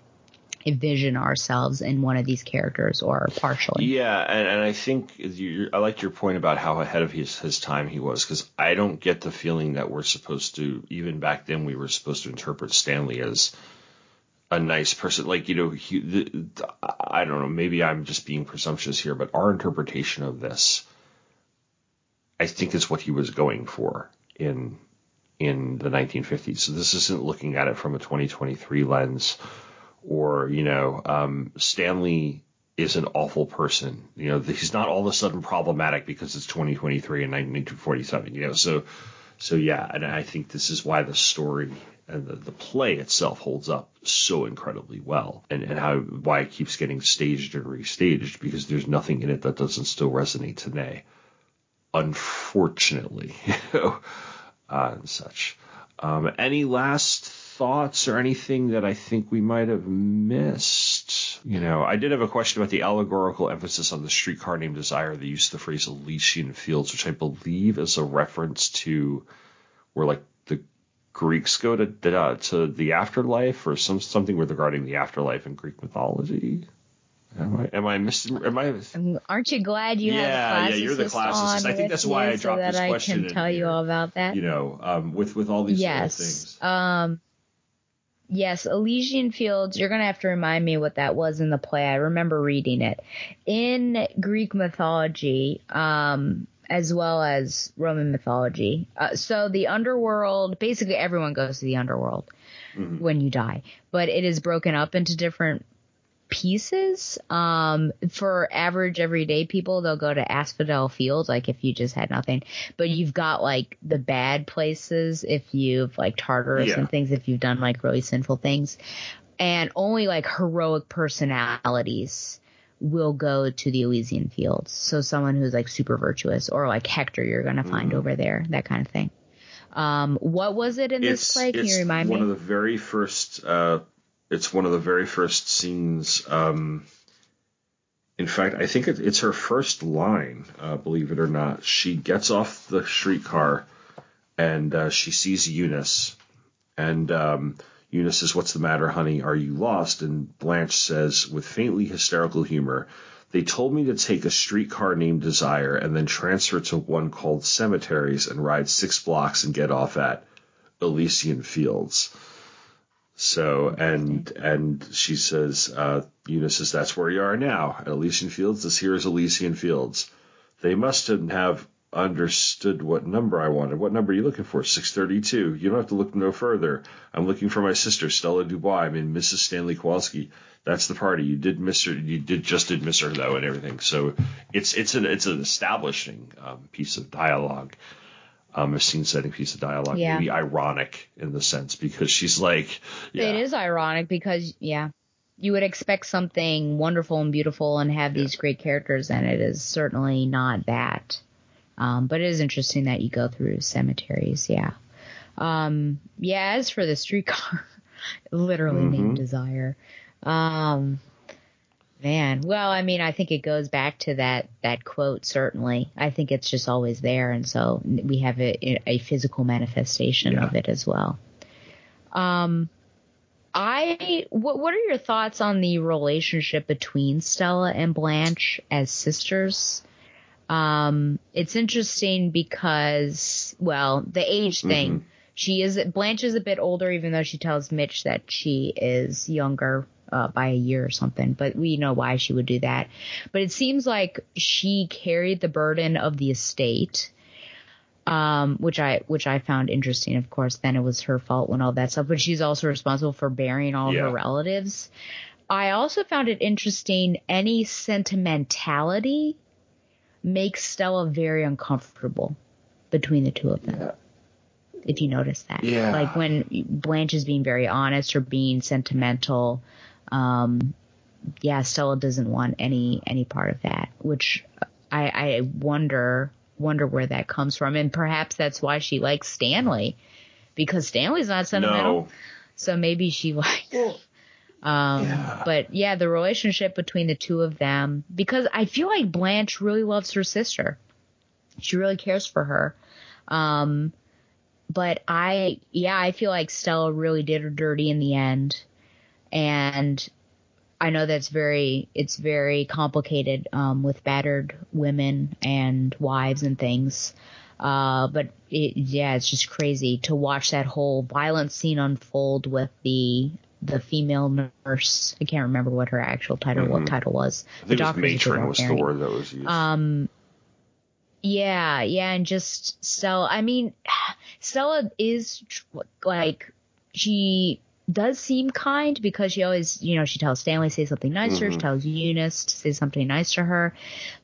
envision ourselves in one of these characters or partially. Yeah, and, and I think you, I liked your point about how ahead of his, his time he was, because I don't get the feeling that we're supposed to, even back then, we were supposed to interpret Stanley as a nice person. Like, you know, he, the, I don't know, maybe I'm just being presumptuous here, but our interpretation of this, I think, is what he was going for in in the 1950s. So this isn't looking at it from a 2023 lens or you know um, Stanley is an awful person. You know he's not all of a sudden problematic because it's 2023 and 1947. You know so so yeah, and I think this is why the story and the, the play itself holds up so incredibly well, and and how why it keeps getting staged and restaged because there's nothing in it that doesn't still resonate today. Unfortunately, you know, uh, and such. Um, any last thoughts or anything that I think we might have missed? You know, I did have a question about the allegorical emphasis on the streetcar named Desire, the use of the phrase Elysian Fields, which I believe is a reference to where like Greeks go to uh, to the afterlife or some something regarding the afterlife in Greek mythology. Am I am I missing? Am I? Aren't you glad you yeah, have a classicist yeah, you're the classicist. I think that's why I dropped so that this question. I can tell you all about that. You know, um, with with all these yes. things. Um, yes, Elysian Fields. You're gonna have to remind me what that was in the play. I remember reading it in Greek mythology, um, as well as Roman mythology. Uh, so the underworld, basically everyone goes to the underworld Mm-hmm. when you die, but it is broken up into different pieces. Um, for average everyday people, they'll go to Asphodel Fields, like if you just had nothing. But you've got like the bad places if you've like Tartarus Yeah. and things, if you've done like really sinful things. And only like heroic personalities will go to the Elysian Fields. So someone who's like super virtuous or like Hector you're gonna find Mhm. over there, that kind of thing. Um, what was it in this play? Can you remind one me? of the very first. Uh, it's one of the very first scenes. Um, in fact, I think it, it's her first line. Uh, believe it or not, she gets off the streetcar and uh, she sees Eunice, and um, Eunice says, "What's the matter, honey? Are you lost?" And Blanche says, with faintly hysterical humor. They told me to take a streetcar named Desire and then transfer to one called Cemeteries and ride six blocks and get off at Elysian Fields. So and and she says, uh, Eunice says, that's where you are now at Elysian Fields. This here is Elysian Fields. They must have understood what number I wanted. What number are you looking for? 632. You don't have to look no further. I'm looking for my sister, Stella Dubois. I mean, Mrs. Stanley Kowalski. That's the party. You did miss her. You did just did miss her though, and everything. So it's it's an it's an establishing um, piece of dialogue, um, a scene setting piece of dialogue. Yeah. Maybe ironic in the sense because she's like, yeah, It is ironic because yeah, you would expect something wonderful and beautiful and have these great characters, and it is certainly not that. Um, but it is interesting that you go through cemeteries. Yeah. Um, yeah. As for the streetcar, literally named Mhm. Desire. Um, man. Well, I mean, I think it goes back to that that quote. Certainly, I think it's just always there, and so we have a, a physical manifestation of it as well. Um, I what what are your thoughts on the relationship between Stella and Blanche as sisters? Um, it's interesting because well, the age thing. She is Blanche is a bit older, even though she tells Mitch that she is younger uh, by a year or something. But we know why she would do that. But it seems like she carried the burden of the estate um, which I which I found interesting. Of course, then it was her fault when all that stuff, but she's also responsible for burying all Yeah. her relatives. I also found it interesting. Any sentimentality makes Stella very uncomfortable between the two of them. If you notice that, Yeah. like when Blanche is being very honest or being sentimental, um, yeah, Stella doesn't want any any part of that, which I, I wonder wonder where that comes from, and perhaps that's why she likes Stanley, because Stanley's not sentimental. No. So maybe she likes. Um, but yeah, the relationship between the two of them, because I feel like Blanche really loves her sister. She really cares for her. Um, but I, yeah, I feel like Stella really did her dirty in the end. And I know that's very it's very complicated um, with battered women and wives and things. Uh, but it, yeah, it's just crazy to watch that whole violent scene unfold with the the female nurse. I can't remember what her actual title what Mhm. title was. I think it was matron was the word that was used. Um, yeah, yeah, and just Stella. I mean, Stella is tr- like she does seem kind because she always, you know, she tells Stanley to say something nice to her. She Mhm. tells Eunice to say something nice to her,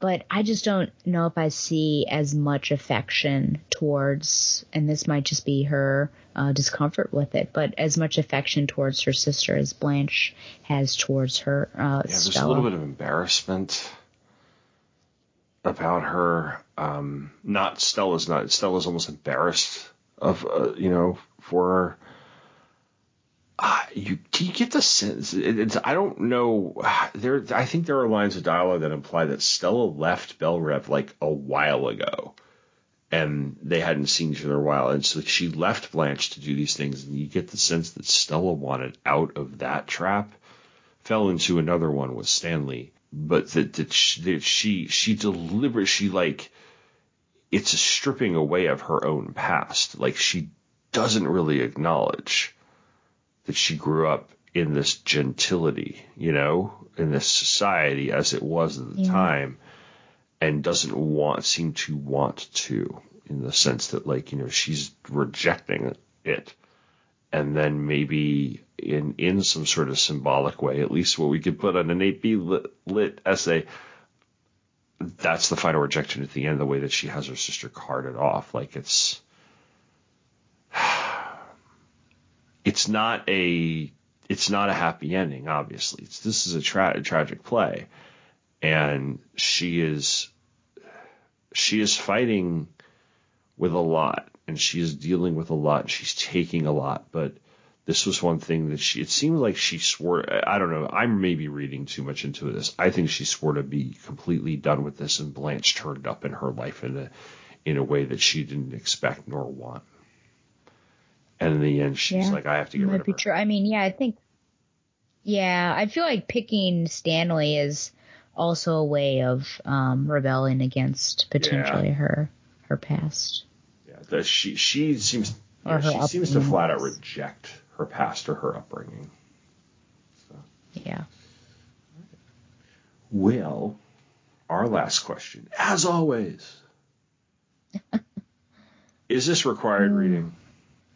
but I just don't know if I see as much affection towards, and this might just be her uh, discomfort with it, but as much affection towards her sister as Blanche has towards her uh, Yeah, there's Stella. a little bit of embarrassment about her. Um, not Stella's not Stella's almost embarrassed of uh, you know for her. Uh, you do you get the sense? It, I don't know. There, I think there are lines of dialogue that imply that Stella left Belle Reve like a while ago, and they hadn't seen each other a while, and so she left Blanche to do these things, and you get the sense that Stella wanted out of that trap fell into another one with Stanley, but that, that, she, that she she deliberate she like it's a stripping away of her own past. Like she doesn't really acknowledge that she grew up in this gentility, you know, in this society as it was at the Yeah. time, and doesn't want seem to want to in the sense that like you know she's rejecting it and then maybe in in some sort of symbolic way, at least what we could put on an 8B lit, lit essay, that's the final rejection at the end, the way that she has her sister carted off. Like it's it's not a it's not a happy ending, obviously. It's, this is a, tra- a tragic play. And she is she is fighting with a lot and she is dealing with a lot and she's taking a lot but this was one thing that she it seemed like she swore i don't know i'm maybe reading too much into this i think she swore to be completely done with this and blanche turned up in her life in a in a way that she didn't expect nor want and in the end she's Yeah, like i have to get rid of be her true. I mean, yeah, I think, yeah, I feel like picking Stanley is also a way of um, rebelling against potentially Yeah. her her past. yeah, that she she seems yeah, she seems to flat out reject her past or her upbringing Yeah. Well, our last question, as always, is this required reading?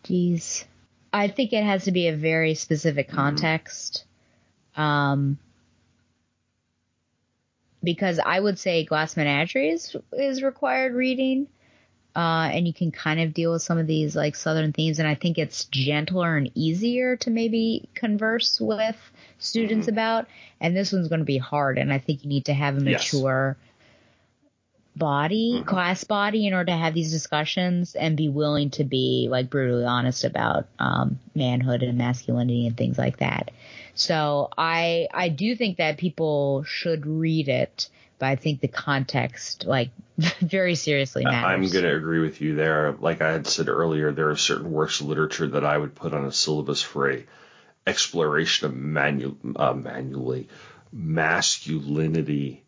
Jeez. I think it has to be a very specific context. Um, because I would say Glass Menagerie is, is required reading. Uh, and you can kind of deal with some of these like southern themes, and I think it's gentler and easier to maybe converse with students about. And this one's going to be hard, and I think you need to have a Yes. Body, class body, in order to have these discussions and be willing to be like brutally honest about um, manhood and masculinity and things like that. So I I do think that people should read it, but I think the context like very seriously matters. I'm going to agree with you there. Like I had said earlier, there are certain works of literature that I would put on a syllabus for a exploration of manu- uh, manually masculinity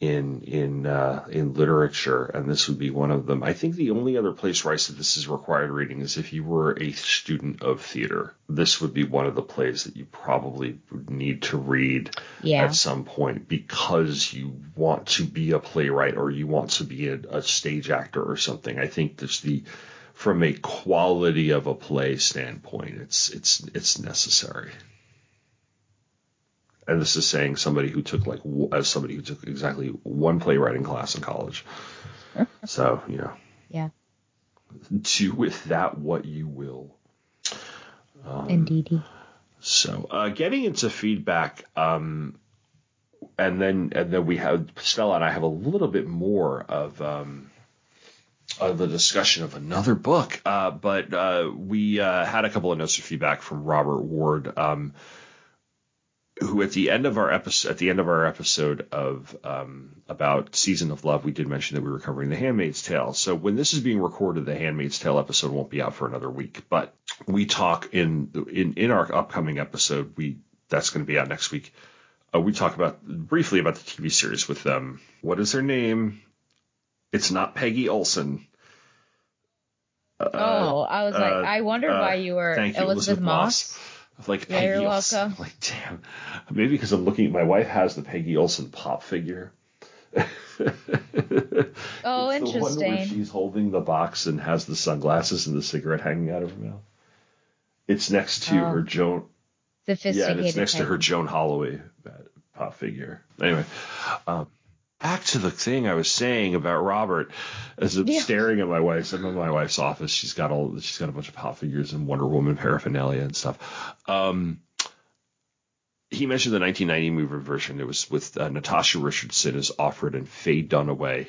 in in uh, in literature, and this would be one of them. I think the only other place where I said this is required reading is if you were a student of theater. This would be one of the plays that you probably would need to read Yeah. at some point because you want to be a playwright or you want to be a, a stage actor or something. I think the from a quality of a play standpoint, it's it's it's necessary. And this is saying somebody who took like as somebody who took exactly one playwriting class in college. so you know, Yeah. do with that what you will. Um, Indeedy. so, uh, getting into feedback, um, and then and then we have Stella and I have a little bit more of um, of the discussion of another book. Uh, but uh, we uh, had a couple of notes of feedback from Robert Ward, um, who at the end of our episode at the end of our episode of um, about Season of Love, we did mention that we were covering The Handmaid's Tale. So when this is being recorded, The Handmaid's Tale episode won't be out for another week, but we talk in in in our upcoming episode. We that's going to be out next week. uh, we talk about briefly about the TV series with them. What is her name? It's not Peggy Olson. Uh, oh, I was like, uh, I wondered uh, why you were thank you, Elizabeth, Moss. Of like Yeah, Peggy you're Olson. welcome. Like, damn. Maybe because I'm looking. My wife has the Peggy Olson pop figure. Oh, It's the one where she's holding the box and has the sunglasses and the cigarette hanging out of her mouth. It's next to Oh. her Joan. Sophisticated. Yeah, and it's next to her Joan Holloway pop figure. Anyway, um, back to the thing I was saying about Robert. As I'm Yeah. staring at my wife's, I'm in my wife's office. She's got all, she's got a bunch of pop figures and Wonder Woman paraphernalia and stuff. Um, he mentioned the 1990 movie version. It was with uh, Natasha Richardson as Offred and Faye Dunaway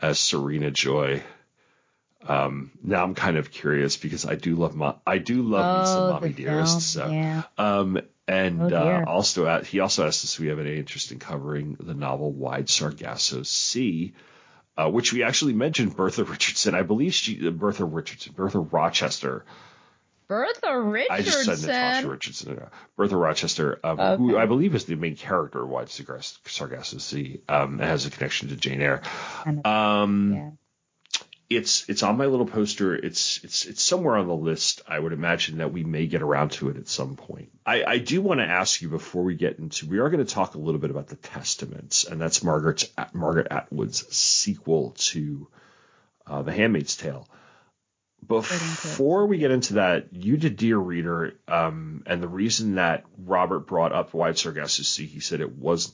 as Serena Joy. Um, now I'm kind of curious because I do love my, I do love me some Oh, mommy dearest. So, yeah. um, and Oh, uh, also uh, he also asked us if we have any interest in covering the novel Wide Sargasso Sea, uh, which we actually mentioned Bertha Richardson. I believe she uh, Bertha Richardson, Bertha Rochester. Bertha Richardson. I just said Natasha Richardson. Bertha Rochester, um, who I believe is the main character of Wide Sargasso Sea, um, has a connection to Jane Eyre. Um, It's it's on my little poster. It's it's it's somewhere on the list. I would imagine that we may get around to it at some point. I, I do want to ask you before we get into. We are going to talk a little bit about the Testaments, and that's Margaret's Margaret Atwood's sequel to uh, The Handmaid's Tale. Before we get into that, you did Dear Reader, um, and the reason that Robert brought up Wide Sargasso Sea, he said it was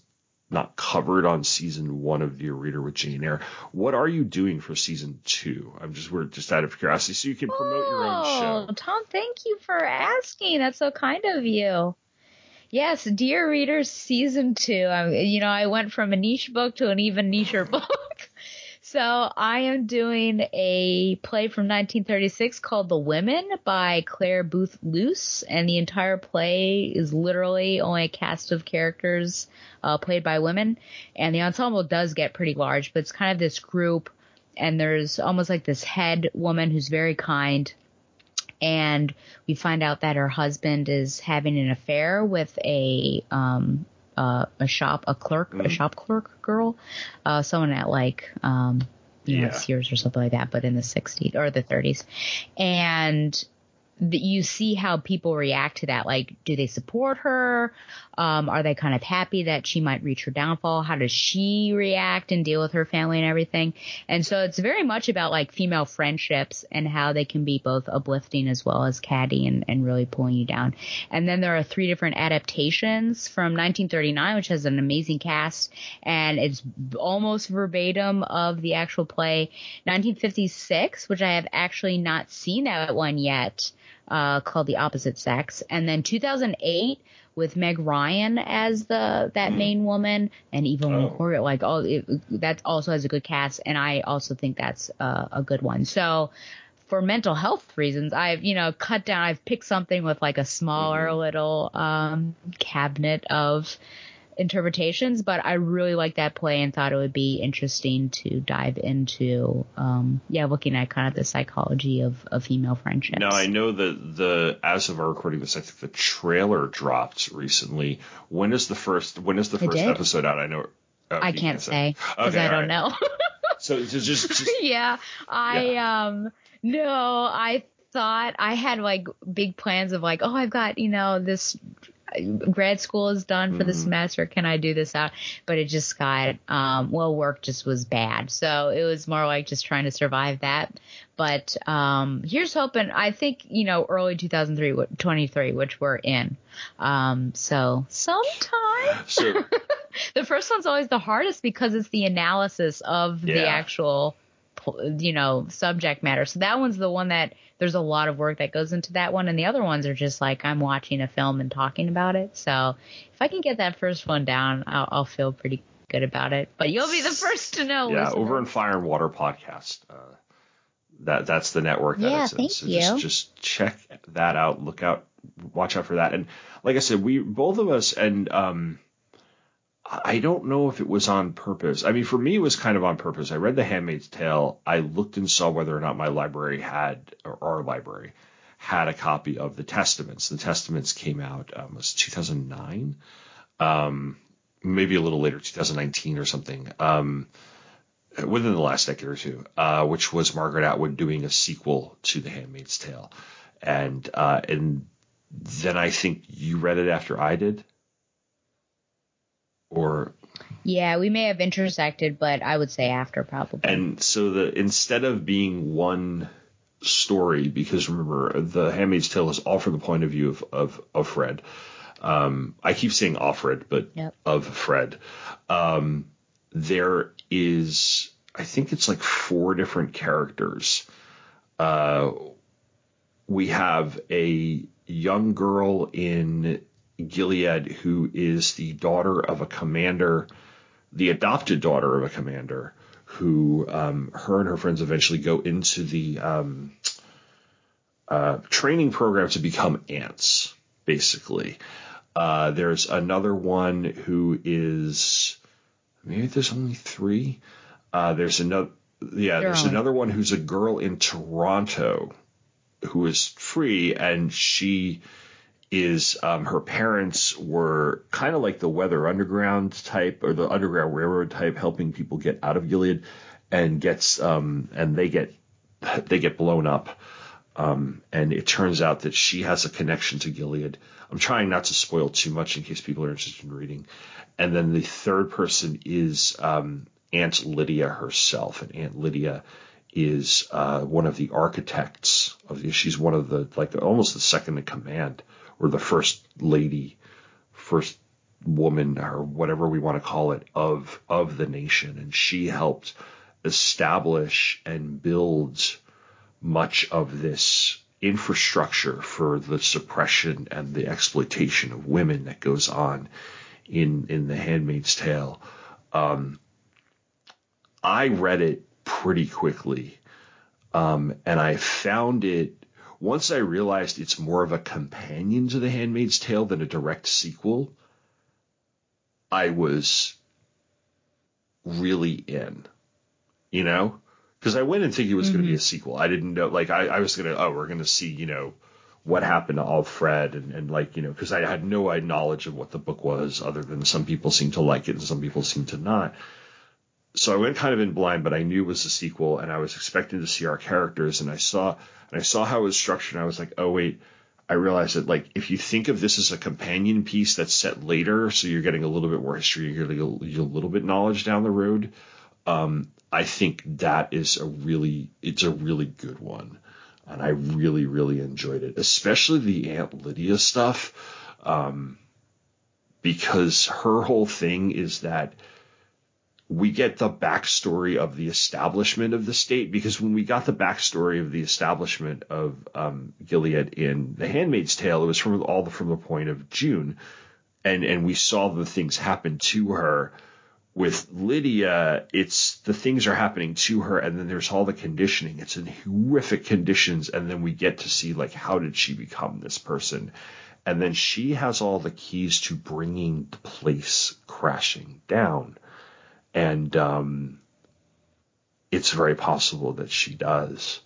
not covered on season one of Dear Reader with Jane Eyre. What are you doing for season two? I'm just we're just out of curiosity, so you can promote your own oh, show. Oh, Tom, thank you for asking. That's so kind of you. Yes, Dear Readers season two. I, you know, I went from a niche book to an even nicher book. So I am doing a play from 1936 called The Women by Clare Boothe Luce, and the entire play is literally only a cast of characters uh, played by women, and the ensemble does get pretty large, but it's kind of this group, and there's almost like this head woman who's very kind, and we find out that her husband is having an affair with a um uh, a shop a clerk a shop clerk girl uh someone at like um you know Yeah. Sears or something like that but in the 60s or the 30s and the, you see how people react to that like do they support her um are they kind of happy that she might reach her downfall how does she react and deal with her family and everything and so it's very much about like female friendships and how they can be both uplifting as well as catty and, and really pulling you down. And then there are three different adaptations from 1939, which has an amazing cast and it's almost verbatim of the actual play. 1956, which I have actually not seen that one yet, uh, called The Opposite Sex. And then 2008 with Meg Ryan as the that main woman and Evelyn Longoria. Like all it, that also has a good cast, and I also think that's uh, a good one. So for mental health reasons, I've you know cut down. I've picked something with like a smaller little um, cabinet of interpretations, but I really liked that play and thought it would be interesting to dive into, um, yeah, looking at kind of the psychology of, of female friendships. Now I know that the as of our recording this, I think the trailer dropped recently. When is the first? When is the first episode out? I know. oh, I can't say because Okay, I don't right. know. So just, just, just yeah, I um no, I thought I had like big plans of like, oh, I've got you know this grad school is done for the Mm-hmm. semester. Can I do this out? But it just got um well, work just was bad, so it was more like just trying to survive that. But um here's hoping. I think you know early 2003, 23, which we're in. Um, so sometime. So the first one's always the hardest because it's the analysis of the actual you know subject matter so that one's the one that there's a lot of work that goes into that one and the other ones are just like i'm watching a film and talking about it so if i can get that first one down i'll, I'll feel pretty good about it but you'll be the first to know yeah, listener. over in Fire and Water podcast. Uh, that that's the network that Yeah, it's in. so you. just just check that out. Look out, watch out for that. And like I said, we both of us and um, I don't know if it was on purpose. I mean, for me, it was kind of on purpose. I read The Handmaid's Tale. I looked and saw whether or not my library had, or our library had a copy of the Testaments. The Testaments came out um, was 2009. um, maybe a little later, 2019 or something, um, within the last decade or two, uh, which was Margaret Atwood doing a sequel to The Handmaid's Tale, and uh, and then I think you read it after I did, or Yeah, we may have intersected, but I would say after probably. and so the instead of being one story, because remember the Handmaid's Tale is all from the point of view of of, of Fred. Um, I keep saying Offred, but Yep. of Fred. Um, there is, I think it's like four different characters. Uh, we have a young girl in Gilead who is the daughter of a commander, the adopted daughter of a commander, who um, her and her friends eventually go into the um, uh, training program to become aunts, basically. Uh, there's another one who is maybe there's only three. Uh, there's another yeah, There there's another one who's a girl in Toronto who is free and she is um, her parents were kind of like the Weather Underground type or the Underground Railroad type, helping people get out of Gilead, and gets um, and they get they get blown up. Um, and it turns out that she has a connection to Gilead. I'm trying not to spoil too much in case people are interested in reading. And then the third person is um, Aunt Lydia herself, and Aunt Lydia is uh, one of the architects of the. She's one of the like almost the second in command or the first lady, first woman or whatever we want to call it of of the nation, and she helped establish and build much of this infrastructure for the suppression and the exploitation of women that goes on in in the Handmaid's Tale. Um, I read it pretty quickly, um, and I found it once I realized it's more of a companion to The Handmaid's Tale than a direct sequel. I was really in, you know, because I went and thinking it was going to be a mm-hmm. sequel. I didn't know, like, I, I was going to, oh, we're going to see, you know, what happened to Offred and, and like, you know, because I had no uh, knowledge of what the book was other than some people seem to like it and some people seem to not. So I went kind of in blind, but I knew it was a sequel and I was expecting to see our characters and I saw, and I saw how it was structured and I was like, oh, wait, I realized that like if you think of this as a companion piece that's set later, so you're getting a little bit more history, you're getting a, a little bit knowledge down the road. Um, I think that is a really it's a really good one, and I really really enjoyed it, especially the Aunt Lydia stuff, um, because her whole thing is that we get the backstory of the establishment of the state because when we got the backstory of the establishment of um, Gilead in The Handmaid's Tale, it was from all the, from the point of June, and and we saw the things happen to her. With Lydia, it's the things are happening to her, and then there's all the conditioning. It's in horrific conditions, and then we get to see like how did she become this person, and then she has all the keys to bringing the place crashing down and um, it's very possible that she does.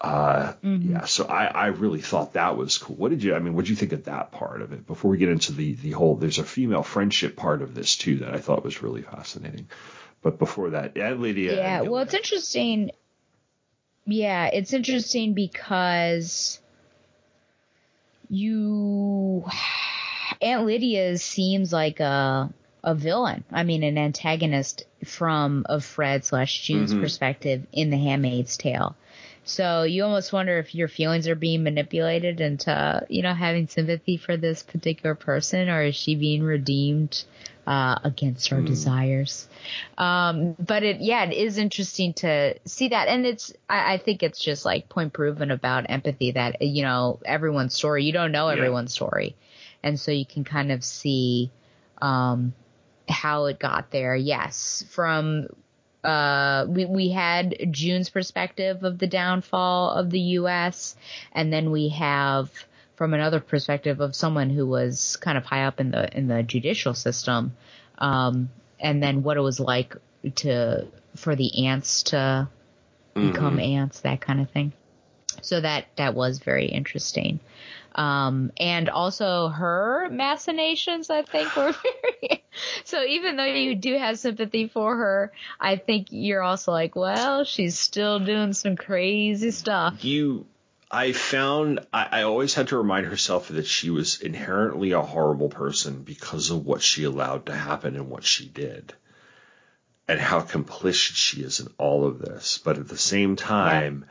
Uh, Yeah, so I, I really thought that was cool. What did you? I mean, what did you think of that part of it? Before we get into the the whole, there's a female friendship part of this too that I thought was really fascinating. But before that, yeah, Lydia. Yeah, well, it's interesting. Yeah, it's interesting because you Aunt Lydia seems like a a villain. I mean, an antagonist from Offred slash June's Mhm. perspective in The Handmaid's Tale. So you almost wonder if your feelings are being manipulated into, you know, having sympathy for this particular person, or is she being redeemed uh, against her desires? Um, but it, yeah, it is interesting to see that, and it's, I, I think it's just like point proven about empathy that you know everyone's story. You don't know Yeah. everyone's story, and so you can kind of see um, how it got there. Yes, from uh, we we had June's perspective of the downfall of the U.S., and then we have from another perspective of someone who was kind of high up in the in the judicial system, um, and then what it was like to for the aunts to become Mhm. aunts, that kind of thing. So that that was very interesting. Um, and also her machinations, I think, were very. so even though you do have sympathy for her, I think you're also like, well, she's still doing some crazy stuff. You, I found I, I always had to remind herself that she was inherently a horrible person because of what she allowed to happen and what she did, and how complicit she is in all of this. But at the same time,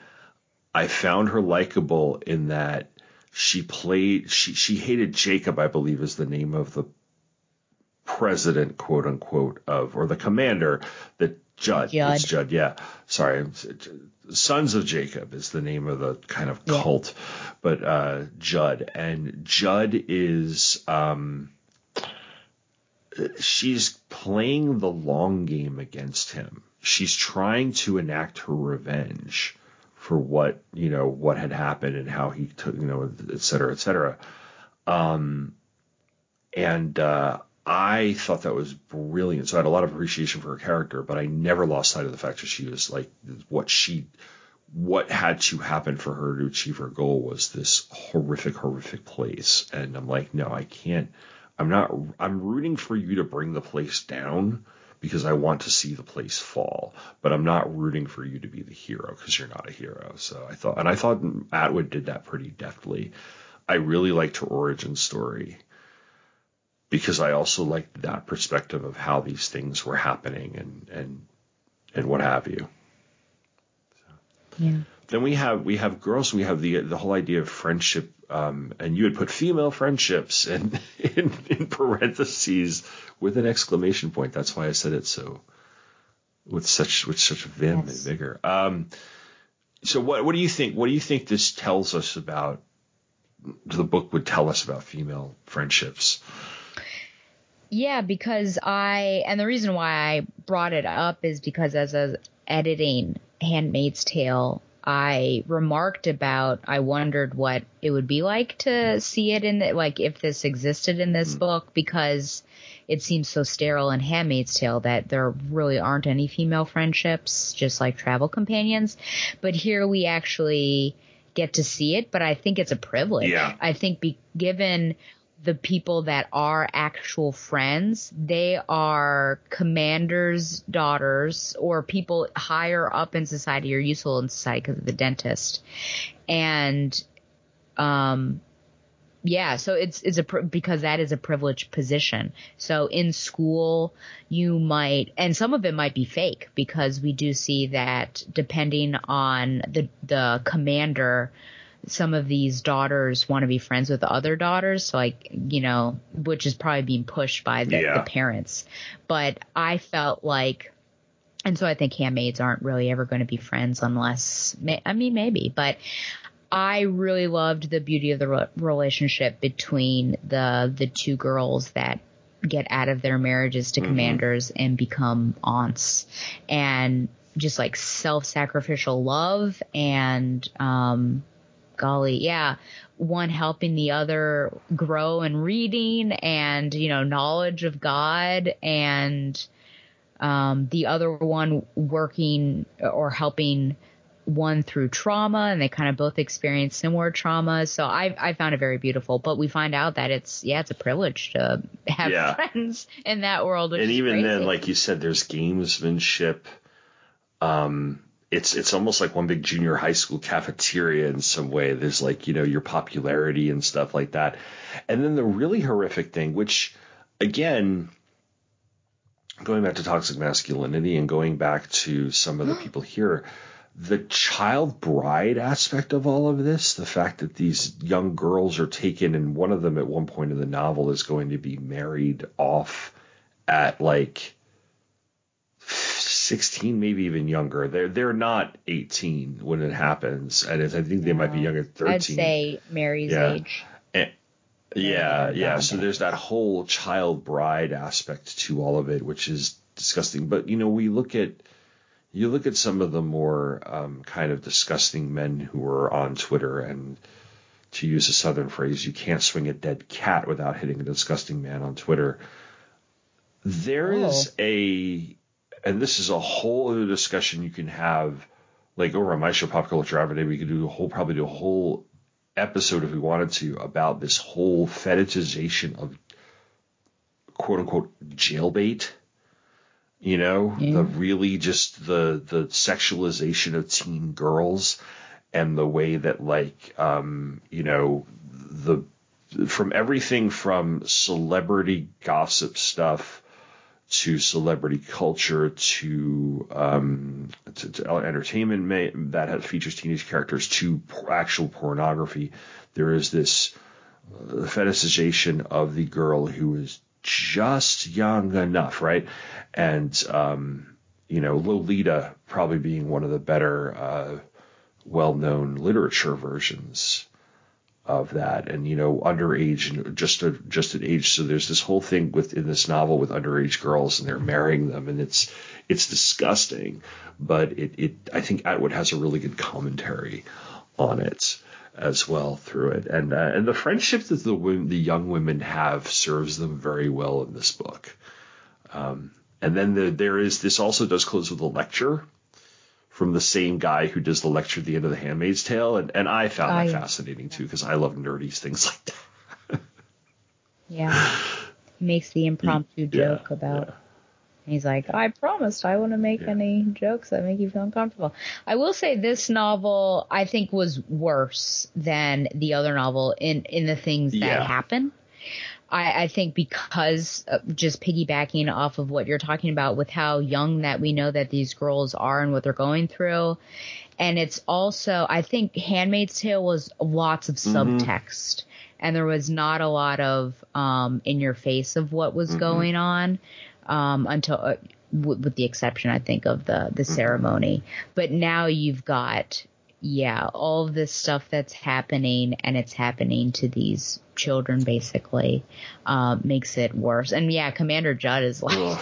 I found her likable in that she played she she hated Jacob, I believe is the name of the president, quote unquote, of or the commander that Judd. Judd. It's Judd, yeah. Sorry. Sons of Jacob is the name of the kind of Yeah. cult. But uh Judd. And Judd is um she's playing the long game against him. She's trying to enact her revenge for what you know what had happened and how he took you know et cetera et cetera um and uh I thought that was brilliant. So I had a lot of appreciation for her character, but I never lost sight of the fact that she was like what she what had to happen for her to achieve her goal was this horrific, horrific place. And I'm like, no, I can't. I'm not. I'm rooting for you to bring the place down because I want to see the place fall. But I'm not rooting for you to be the hero because you're not a hero. So I thought, and I thought Atwood did that pretty deftly. I really liked her origin story because I also liked that perspective of how these things were happening and and and what have you. Yeah. Then we have we have girls. We have the the whole idea of friendship, um, and you had put female friendships in, in in parentheses with an exclamation point. That's why I said it so with such with such vim and vigor. Um, so what what do you think? What do you think this tells us about? The book would tell us about female friendships. Yeah, because I and the reason why I brought it up is because as a editing Handmaid's Tale, I remarked about I wondered what it would be like to see it in the, like if this existed in this hmm. book because it seems so sterile in Handmaid's Tale that there really aren't any female friendships, just like travel companions. But here we actually get to see it, but I think it's a privilege. Yeah. I think be, given the people that are actual friends, they are commanders' daughters or people higher up in society or useful in society because of the dentist. And, um, yeah, so it's it's a because that is a privileged position. So in school, you might, and some of it might be fake because we do see that depending on the the commander, some of these daughters want to be friends with the other daughters, so like you know, which is probably being pushed by the, Yeah. the parents. But I felt like and so I think handmaids aren't really ever going to be friends unless, I mean, maybe, but I really loved the beauty of the re- relationship between the, the two girls that get out of their marriages to commanders and become aunts and just like self-sacrificial love and, um, golly, yeah, one helping the other grow in reading and, you know, knowledge of God and, um, the other one working or helping one through trauma and they kind of both experience similar traumas. So I, I found it very beautiful, but we find out that it's, yeah, it's a privilege to have Yeah. friends in that world. And even then, like you said, there's gamesmanship. Um, it's it's almost like one big junior high school cafeteria in some way. There's like you know your popularity and stuff like that, and then the really horrific thing, which again, going back to toxic masculinity and going back to some of the people here. The child bride aspect of all of this, the fact that these young girls are taken, and one of them at one point in the novel is going to be married off at like 16, maybe even younger. They're they're not 18 when it happens, and it's, I think they might be younger, 13. I'd say Mary's Yeah. age. And- yeah, yeah. So there's that whole child bride aspect to all of it, which is disgusting. But you know, we look at you look at some of the more um, kind of disgusting men who are on Twitter, and to use a southern phrase, you can't swing a dead cat without hitting a disgusting man on Twitter. There is a, and this is a whole other discussion you can have like over on my show, Pop Culture Every Day, we could do a whole, probably do a whole episode if we wanted to about this whole fetishization of quote unquote jailbait. You know, Yeah. the really just the the sexualization of teen girls and the way that like um, you know, the from everything from celebrity gossip stuff to celebrity culture to um, to, to entertainment may, that has, features teenage characters to actual pornography. There is this uh, fetishization of the girl who is just young enough, right? And um, you know, Lolita probably being one of the better uh, well-known literature versions of that. And you know underage and just a, just an age. So there's this whole thing within this novel with underage girls and they're marrying them and it's it's disgusting but it, it I think Atwood has a really good commentary on it as well through it. And uh, and the friendship that the the young women have serves them very well in this book. Um, and then the, there is this also does close with a lecture from the same guy who does the lecture at the end of The Handmaid's Tale, and, and I found Oh, that yeah. fascinating too because I love nerdy things like that. Yeah. He makes the impromptu joke about. He's like, I promised I wouldn't make any jokes that make you feel uncomfortable. I will say this novel, I think, was worse than the other novel in in the things that Yeah. happen. I, I think because uh, just piggybacking off of what you're talking about with how young that we know that these girls are and what they're going through. And it's also, I think Handmaid's Tale was lots of Mhm. subtext and there was not a lot of, um, in your face of what was Mhm. going on, um, until, uh, w- with the exception, I think, of the, the ceremony. But now you've got, yeah, all of this stuff that's happening and it's happening to these children basically, um, makes it worse. And yeah, Commander Judd is like,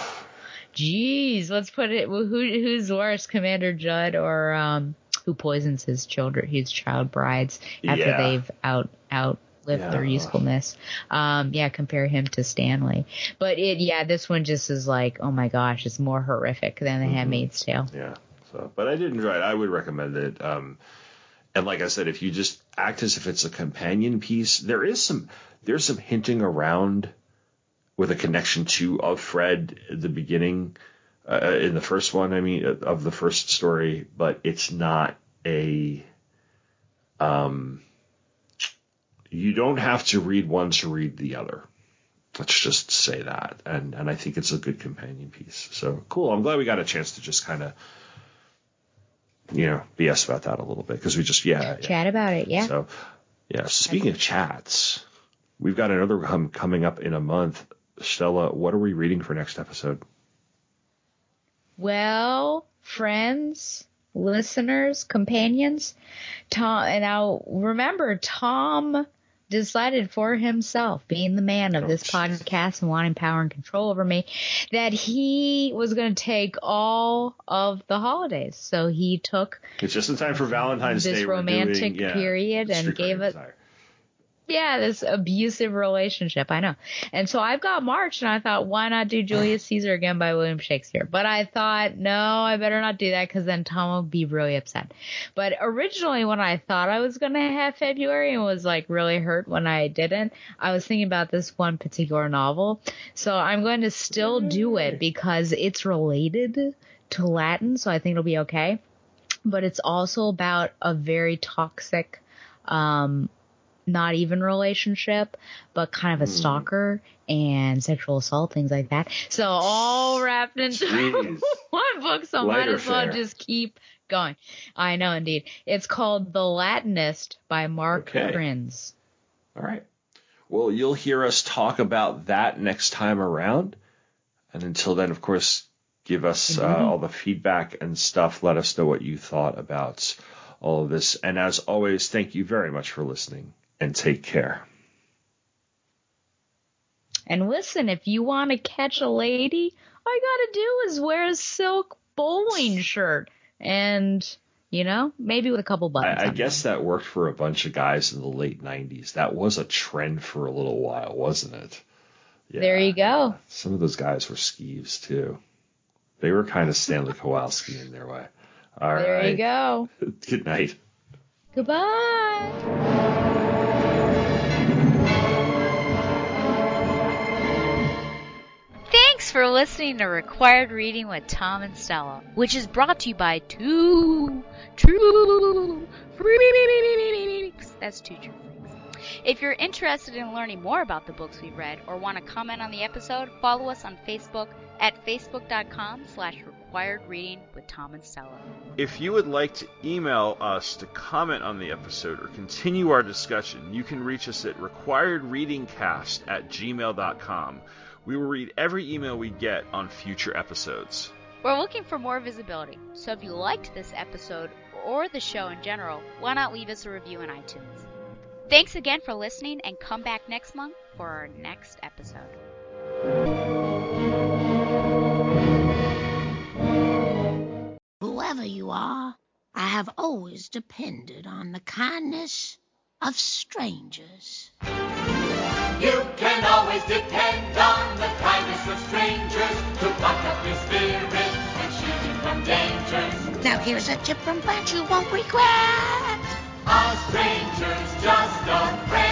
geez, let's put it, who, who's worse, Commander Judd or, um, who poisons his children, his child brides after Yeah. they've out, outlived their Yeah. usefulness. Um, yeah, compare him to Stanley. But it, yeah, this one just is like, oh my gosh, it's more horrific than The Mhm. Handmaid's Tale. Yeah. So, but I did enjoy it. I would recommend it. Um, and like I said, if you just act as if it's a companion piece, there is some there's some hinting around with a connection to Offred at the beginning uh, in the first one. I mean, of the first story, but it's not a. Um, you don't have to read one to read the other. Let's just say that, and and I think it's a good companion piece. So cool. I'm glad we got a chance to just kind of you know, BS about that a little bit because we just yeah, yeah. Chat about it, yeah. So yeah. So speaking of chats, we've got another one coming up in a month. Stella, what are we reading for next episode? Well, friends, listeners, companions, Tom, and now remember, Tom decided for himself, being the man of oh, this podcast and wanting power and control over me, that he was going to take all of the holidays. So he took It's just in time for Valentine's this Day. we're romantic doing, yeah, period and gave it Desire. Yeah, this abusive relationship. I know. And so I've got March and I thought, why not do Julius Caesar again by William Shakespeare? But I thought, no, I better not do that because then Tom will be really upset. But originally when I thought I was going to have February and was like really hurt when I didn't, I was thinking about this one particular novel. So I'm going to still do it because it's related to Latin. So I think it'll be okay. But it's also about a very toxic, um, not even relationship, but kind of a Hmm. stalker and sexual assault, things like that. So all wrapped into Jeez. one book, so might as well fare. just keep going. I know, indeed. It's called The Latinist by Mark Okay. Prins. All right. Well, you'll hear us talk about that next time around. And until then, of course, give us uh, Mhm. all the feedback and stuff. Let us know what you thought about all of this. And as always, thank you very much for listening and take care. And listen, if you want to catch a lady, all you gotta do is wear a silk bowling shirt and, you know, maybe with a couple buttons. I, I guess that worked for a bunch of guys in the late 90s. That was a trend for a little while, wasn't it? There you go. Some of those guys were skeeves too. They were kind of Stanley Kowalski in their way. All right. There you go. Good night. Goodbye. For listening to Required Reading with Tom and Stella, which is brought to you by two true freaks. That's two true freaks. If you're interested in learning more about the books we read or want to comment on the episode, follow us on Facebook at facebook.com slash required reading with Tom and Stella. If you would like to email us to comment on the episode or continue our discussion, you can reach us at requiredreadingcast at gmail.com. We will read every email we get on future episodes. We're looking for more visibility, so if you liked this episode or the show in general, why not leave us a review on iTunes? Thanks again for listening and come back next month for our next episode. Whoever you are, I have always depended on the kindness of strangers. You can always depend on the kindness of strangers to buck up your spirit and shield you from dangers. Now here's a tip from Blanche you won't regret. A stranger's just a friend